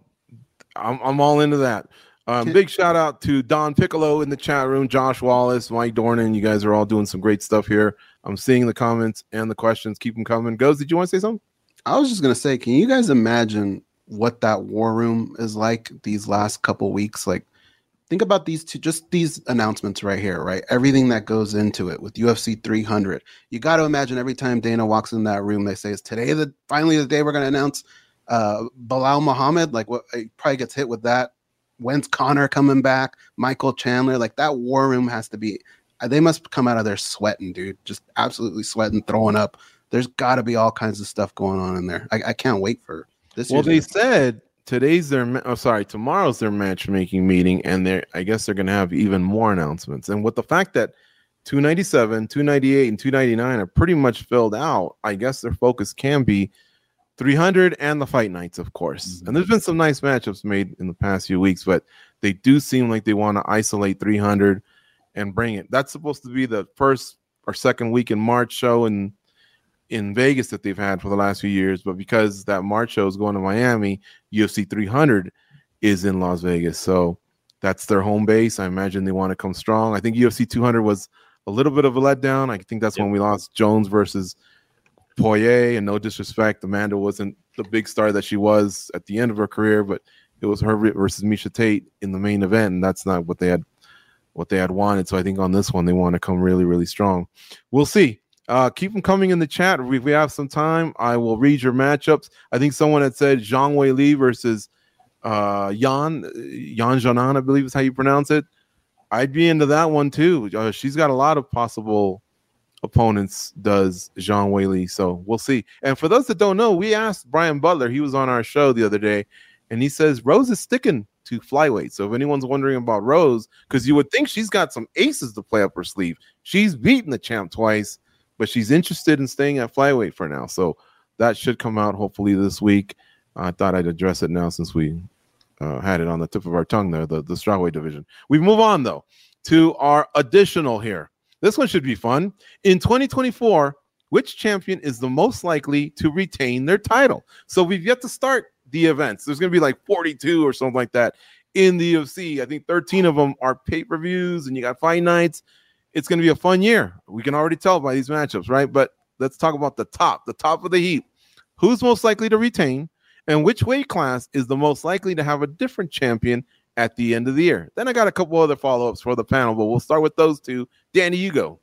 I'm I'm all into that. Um, big shout out to Don Piccolo in the chat room, Josh Wallace, Mike Dornan. You guys are all doing some great stuff here. I'm seeing the comments and the questions. Keep them coming. Goze, did you want to say something? I was just gonna say, can you guys imagine what that war room is like these last couple weeks? Like, think about these two, just these announcements right here, right? Everything that goes into it with UFC 300. You got to imagine every time Dana walks in that room, they say, "Is today the finally the day we're gonna announce uh, Belal Muhammad?" Like, what? He probably gets hit with that. When's Conor coming back? Michael Chandler, like that war room has to be. They must come out of there sweating, dude. Just absolutely sweating, throwing up there's got to be all kinds of stuff going on in there. I, I can't wait for this. Well, they said today's their oh sorry tomorrow's their matchmaking meeting, and they're I guess they're going to have even more announcements. And with the fact that 297, 298, and 299 are pretty much filled out, I guess their focus can be 300 and the fight nights, of course. Mm-hmm. And there's been some nice matchups made in the past few weeks, but they do seem like they want to isolate 300 and bring it. That's supposed to be the first or second week in March show, and in Vegas that they've had for the last few years, but because that March show is going to Miami, UFC 300 is in Las Vegas. So that's their home base. I imagine they want to come strong. I think UFC 200 was a little bit of a letdown. I think that's when we lost Jones versus Poirier. And no disrespect, Amanda wasn't the big star that she was at the end of her career, but it was her versus Miesha Tate in the main event, and that's not what they had what they had wanted. So I think on this one they want to come really, really strong. We'll see. Uh, keep them coming in the chat. If we have some time, I will read your matchups. I think someone had said Zhang Weili versus uh, Yan Yan Xiaonan, I believe is how you pronounce it. I'd be into that one too. Uh, she's got a lot of possible opponents. Does Zhang Weili? So we'll see. And for those that don't know, we asked Brian Butler. He was on our show the other day, and he says Rose is sticking to flyweight. So if anyone's wondering about Rose, because you would think she's got some aces to play up her sleeve, she's beaten the champ twice but she's interested in staying at flyweight for now. So that should come out hopefully this week. I thought I'd address it now since we uh, had it on the tip of our tongue there, the, the strawweight division. We move on though to our additional here. This one should be fun. In 2024, which champion is the most likely to retain their title? So we've yet to start the events. There's going to be like 42 or something like that in the UFC. I think 13 of them are pay per views, and you got fight nights it's going to be a fun year. We can already tell by these matchups, right? But let's talk about the top, the top of the heap. Who's most likely to retain, and which weight class is the most likely to have a different champion at the end of the year? Then I got a couple other follow ups for the panel, but we'll start with those two. Danny, you go.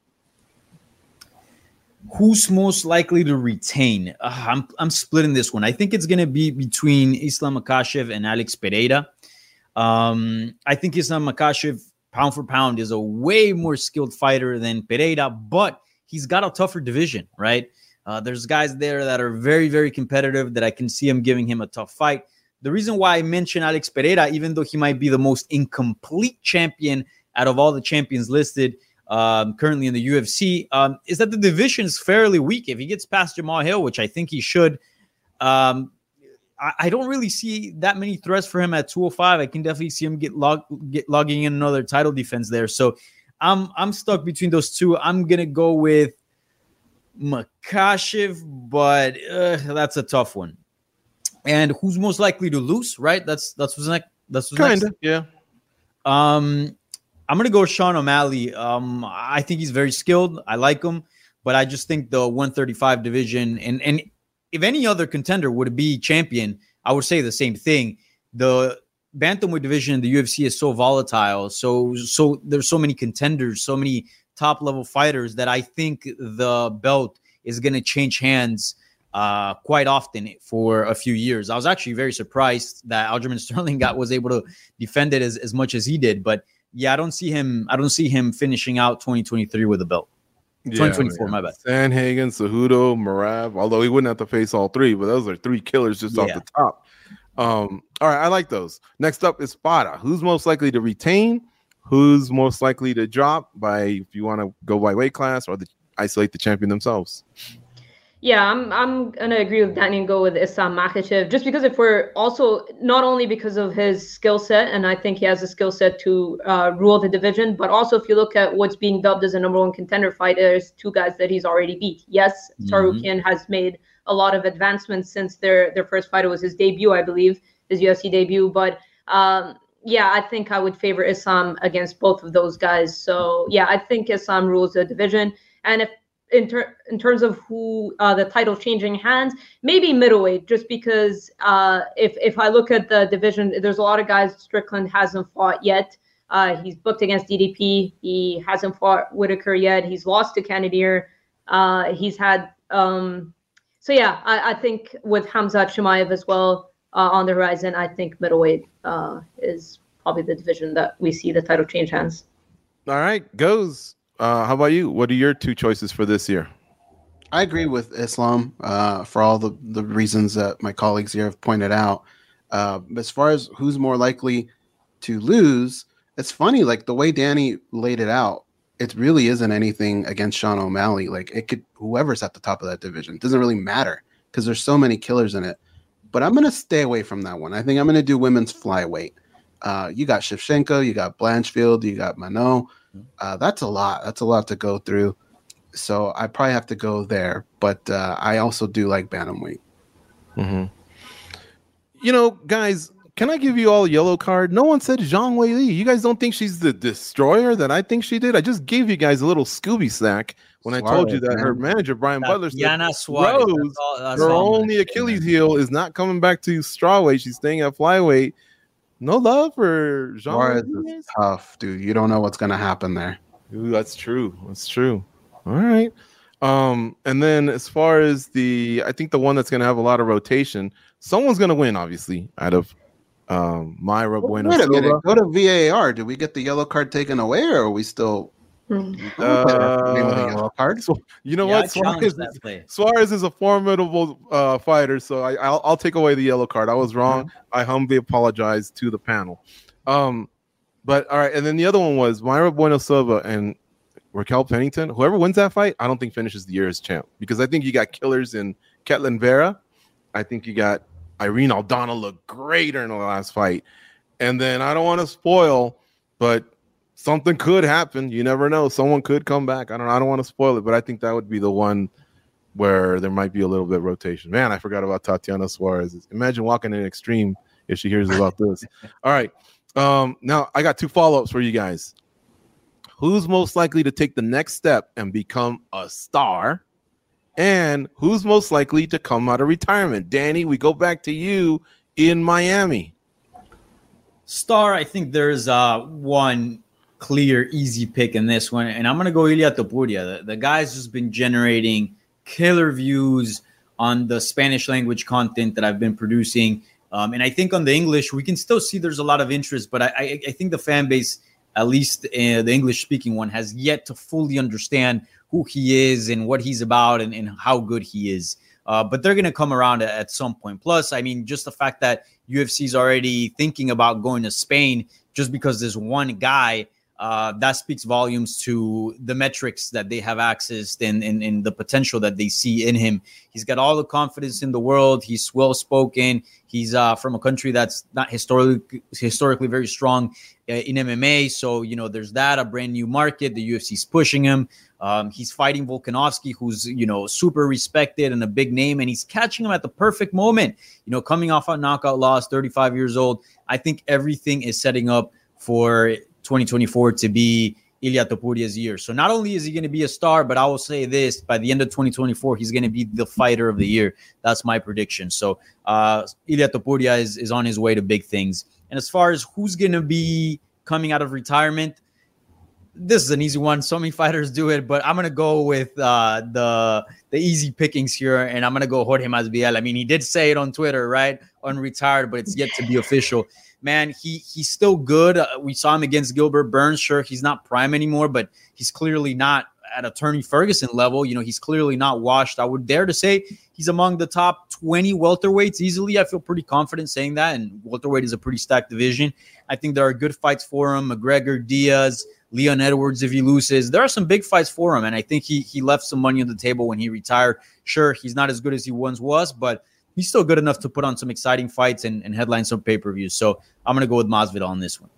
Who's most likely to retain? Uh, I'm I'm splitting this one. I think it's going to be between Islam Makhachev and Alex Pereira. Um, I think Islam Makhachev pound for pound, is a way more skilled fighter than Pereira, but he's got a tougher division, right? Uh, there's guys there that are very, very competitive that I can see him giving him a tough fight. The reason why I mention Alex Pereira, even though he might be the most incomplete champion out of all the champions listed um, currently in the UFC, um, is that the division is fairly weak. If he gets past Jamahal Hill, which I think he should, um, I, I, don't really see that many threats for him at 205. I can definitely see him get log get logging in another title defense there. So I'm I'm stuck between those two. I'm gonna go with Makhachev, but uh, that's a tough one. And who's most likely to lose? Right? That's that's what's next. That's what's Kinda, next. yeah. Um, I'm gonna go Sean O'Malley. Um, I think he's very skilled. I like him, but I just think the 135 division and and if any other contender would be champion, I would say the same thing. The bantamweight division in the UFC is so volatile. So so there's so many contenders, so many top level fighters that I think the belt is going to change hands uh, quite often for a few years. I was actually very surprised that Aljamain Sterling got was able to defend it as, as much as he did. But yeah, I don't see him. I don't see him finishing out 2023 with a belt. 2024, yeah, my bad. Sandhagen, Cejudo, Merab. Although he wouldn't have to face all three, but those are three killers just off the top. Um, all right, I like those. Next up is Farah. Who's most likely to retain? Who's most likely to drop by if you want to go by weight class or the, isolate the champion themselves? Yeah, I'm I'm gonna agree with Danny and go with Islam Makhachev just because if we're also not only because of his skill set and I think he has a skill set to uh, rule the division, but also if you look at what's being dubbed as a number one contender fight, there's two guys that he's already beat. Yes, Mhm. Tsarukyan has made a lot of advancements since their their first fight. It was his debut, I believe, his UFC debut. But um, yeah, I think I would favor Islam against both of those guys. So yeah, I think Islam rules the division. And if in, ter- in terms of who uh, the title changing hands, maybe middleweight, just because uh, if if I look at the division, there's a lot of guys Strickland hasn't fought yet. Uh, he's booked against DDP. He hasn't fought Whitaker yet. He's lost to Cannonier. Uh, he's had um, so yeah, I, I think with Khamzat Chimaev as well uh, on the horizon, I think middleweight uh, is probably the division that we see the title change hands. All right, Goze. Uh, how about you? What are your two choices for this year? I agree with Islam uh, for all the, the reasons that my colleagues here have pointed out. Uh, as far as who's more likely to lose, it's funny, like the way Danny laid it out, it really isn't anything against Sean O'Malley. Like it could, whoever's at the top of that division, doesn't really matter because there's so many killers in it. But I'm going to stay away from that one. I think I'm going to do women's flyweight. Uh, you got Shevchenko, you got Blanchfield, you got Manon. Uh, that's a lot. That's a lot to go through so I probably have to go there. But uh, I also do like bantamweight. Mm-hmm. You know, guys, can I give you all a yellow card? No one said Zhang Weili. You guys don't think she's the destroyer that I think she did? I just gave you guys a little Scooby snack when I told you Suarez, that her manager Brian Butler said Yana Suarez. Rose, that's all- that's her all only Achilles heel is not coming back to strawweight. She's staying at flyweight. No love for Zhang Suarez Wei is tough, dude. You don't know what's gonna happen there. Ooh, that's true. That's true. All right. Um, and then as far as the, I think the one that's going to have a lot of rotation, someone's going to win, obviously, out of um, Mayra Bueno Wait a minute. Go to VAR. Did we get the yellow card taken away, or are we still? Hmm. Uh, Name of the yellow card. So, you know Yeah, what? Suarez. Suarez is a formidable uh, fighter, so I, I'll, I'll take away the yellow card. I was wrong. I humbly apologize to the panel. Um, but all right, and then the other one was Mayra Bueno Silva and Raquel Pennington. Whoever wins that fight, I don't think finishes the year as champ because I think you got killers in Ketlen Vieira. I think you got Irene Aldana look great in the last fight, and then I don't want to spoil, but something could happen. You never know. Someone could come back. I don't. I don't want to spoil it, but I think that would be the one where there might be a little bit of rotation. Man, I forgot about Tatiana Suarez. Imagine walking in extreme if she hears about this. All right. Um, now I got two follow-ups for you guys. Who's most likely to take the next step and become a star? And who's most likely to come out of retirement? Danny, we go back to you in Miami. Star, I think there's uh one clear, easy pick in this one, and I'm gonna go Ilia Topuria. The, the guy's just been generating killer views on the Spanish language content that I've been producing, um, and I think on the English we can still see there's a lot of interest, but I, I, I think the fan base, at least uh, the English speaking one, has yet to fully understand who he is and what he's about and, and how good he is. Uh, but they're going to come around at, at some point. Plus, I mean, just the fact that UFC is already thinking about going to Spain just because this one guy, uh, that speaks volumes to the metrics that they have accessed and, and, and the potential that they see in him. He's got all the confidence in the world. He's well spoken. He's uh, from a country that's not historically historically very strong uh, in MMA. So you know, there's that a brand new market. The UFC's pushing him. Um, he's fighting Volkanovski, who's you know super respected and a big name, and he's catching him at the perfect moment. You know, coming off a knockout loss, 35 years old. I think everything is setting up for 2024 to be Ilia Topuria's year. So not only is he going to be a star, but I will say this: by the end of 2024, he's going to be the fighter of the year. That's my prediction. So uh, Ilia Topuria is is on his way to big things. And as far as who's going to be coming out of retirement, this is an easy one. So many fighters do it, but I'm gonna go with uh, the the easy pickings here, and I'm gonna go Jorge Masvidal. I mean, he did say it on Twitter, right? Unretired, but it's yet to be official. Man, he he's still good. Uh, we saw him against Gilbert Burns. Sure, he's not prime anymore, but he's clearly not at a Tony Ferguson level. You know, he's clearly not washed. I would dare to say he's among the top 20 welterweights easily. I feel pretty confident saying that. And welterweight is a pretty stacked division. I think there are good fights for him. McGregor, Diaz, Leon Edwards if he loses. There are some big fights for him, and I think he he left some money on the table when he retired. Sure, he's not as good as he once was, but he's still good enough to put on some exciting fights and, and headline some pay per views. So I'm gonna go with Masvidal on this one.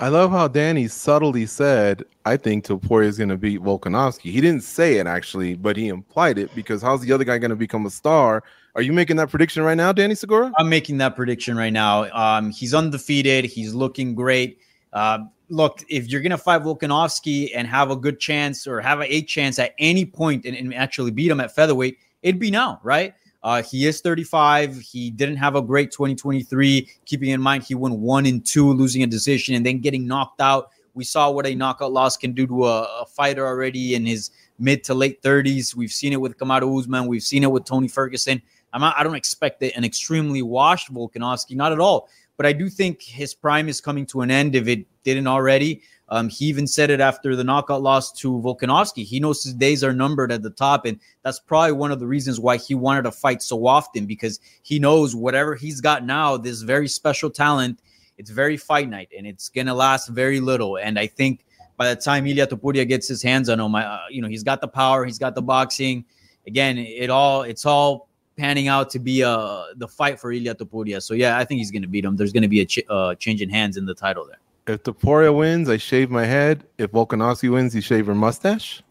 I love how Danny subtly said, "I think Topuria is going to beat Volkanovski." He didn't say it actually, but he implied it because how's the other guy going to become a star? Are you making that prediction right now, Danny Segura? I'm making that prediction right now. Um, he's undefeated. He's looking great. Uh, look, if you're gonna fight Volkanovski and have a good chance or have a chance at any point and, and actually beat him at featherweight, it'd be now, right? Uh, he is 35. He didn't have a great 2023. Keeping in mind he went one and two, losing a decision and then getting knocked out. We saw what a knockout loss can do to a, a fighter already in his mid to late 30s. We've seen it with Kamaru Usman. We've seen it with Tony Ferguson. I'm not, I don't expect an extremely washed Volkanovski, not at all. But I do think his prime is coming to an end if it didn't already. Um, he even said it after the knockout loss to Volkanovski. He knows his days are numbered at the top, and that's probably one of the reasons why he wanted to fight so often because he knows whatever he's got now, this very special talent, it's very fight night, and it's gonna last very little. And I think by the time Ilia Topuria gets his hands on him, uh, you know, he's got the power, he's got the boxing. Again, it all it's all panning out to be uh the fight for Ilia Topuria. So yeah, I think he's to beat him. There's to be a ch- uh, change in hands in the title there. If Topuria wins, I shave my head. If Volkanovski wins, you shave your mustache.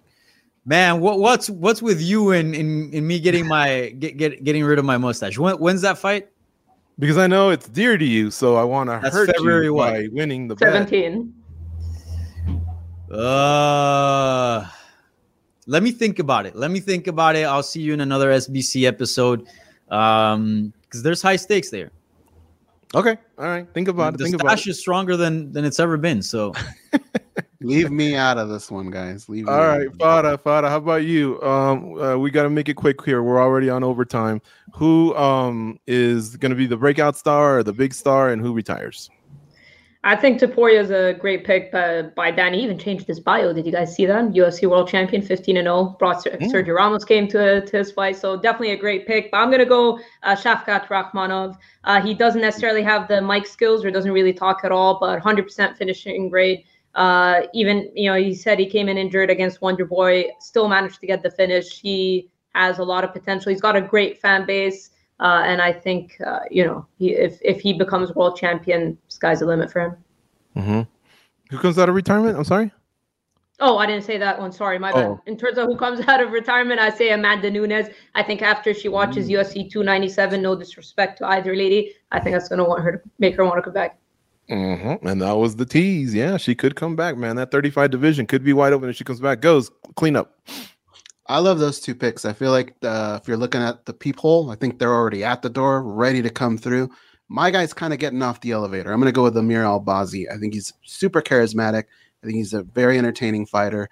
Man, what what's what's with you and in, in, in, me getting my get, get getting rid of my mustache? When, when's that fight? Because I know it's dear to you, so I want to hurt February you what? by winning the 17. Bet. Uh let me think about it. Let me think about it. I'll see you in another SBC episode. Um, because there's high stakes there. Okay. All right. Think about the it. Think about it. is stronger than than it's ever been. So leave me out of this one, guys. Leave. All right, Farah, Farah. How about you? Um, uh, we got to make it quick here. We're already on overtime. Who um is going to be the breakout star or the big star, and who retires? I think Topuria is a great pick by, by Danny. He even changed his bio. Did you guys see that? UFC World Champion, 15 and 0. Brought mm. Sergio Ramos came to, to his fight. So definitely a great pick. But I'm going to go uh, Shavkat Rakhmonov. Uh, he doesn't necessarily have the mic skills or doesn't really talk at all, but 100% finishing grade. Uh, even, you know, he said he came in injured against Wonder Boy, still managed to get the finish. He has a lot of potential. He's got a great fan base. Uh, and I think, uh, you know, he, if if he becomes world champion, sky's the limit for him. Mm-hmm. Who comes out of retirement? I'm sorry. Oh, I didn't say that one. Sorry, my oh. bad. In terms of who comes out of retirement, I say Amanda Nunes. I think after she watches mm. UFC 297, no disrespect to either lady, I think that's going to want her to make her want to come back. Mm-hmm. And that was the tease. Yeah, she could come back, man. That 35 division could be wide open if she comes back. Goes clean up. I love those two picks. I feel like if you're looking at the peephole, I think they're already at the door, ready to come through. My guy's kind of getting off the elevator. I'm going to go with Amir Albazi. I think he's super charismatic. I think he's a very entertaining fighter.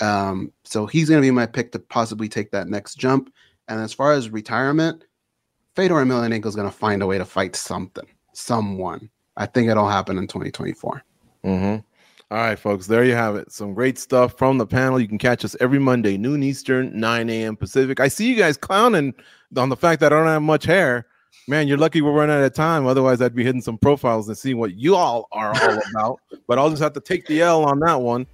Um, so he's going to be my pick to possibly take that next jump. And as far as retirement, Fedor Emelianenko is going to find a way to fight something, someone. I think it'll happen in 2024. Mm-hmm. All right, folks, there you have it. Some great stuff from the panel. You can catch us every Monday, noon Eastern, 9 a.m. Pacific. I see you guys clowning on the fact that I don't have much hair. Man, you're lucky we're running out of time. Otherwise, I'd be hitting some profiles and seeing what you all are all about. but I'll just have to take the L on that one.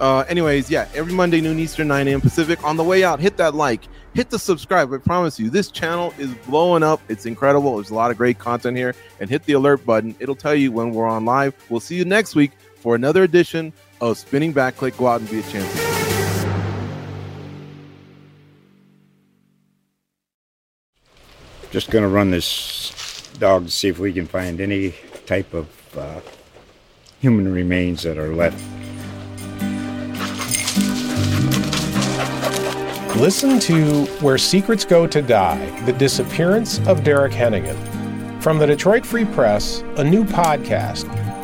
Uh, anyways, yeah, every Monday, noon Eastern, 9 a.m. Pacific. On the way out, hit that like, hit the subscribe. I promise you, this channel is blowing up. It's incredible. There's a lot of great content here. And hit the alert button. It'll tell you when we're on live. We'll see you next week for another edition of Spinning Back Clique. Go out and be a champion. Just going to run this dog to see if we can find any type of uh, human remains that are left. Listen to Where Secrets Go to Die The Disappearance of Derek Hennigan. From the Detroit Free Press, a new podcast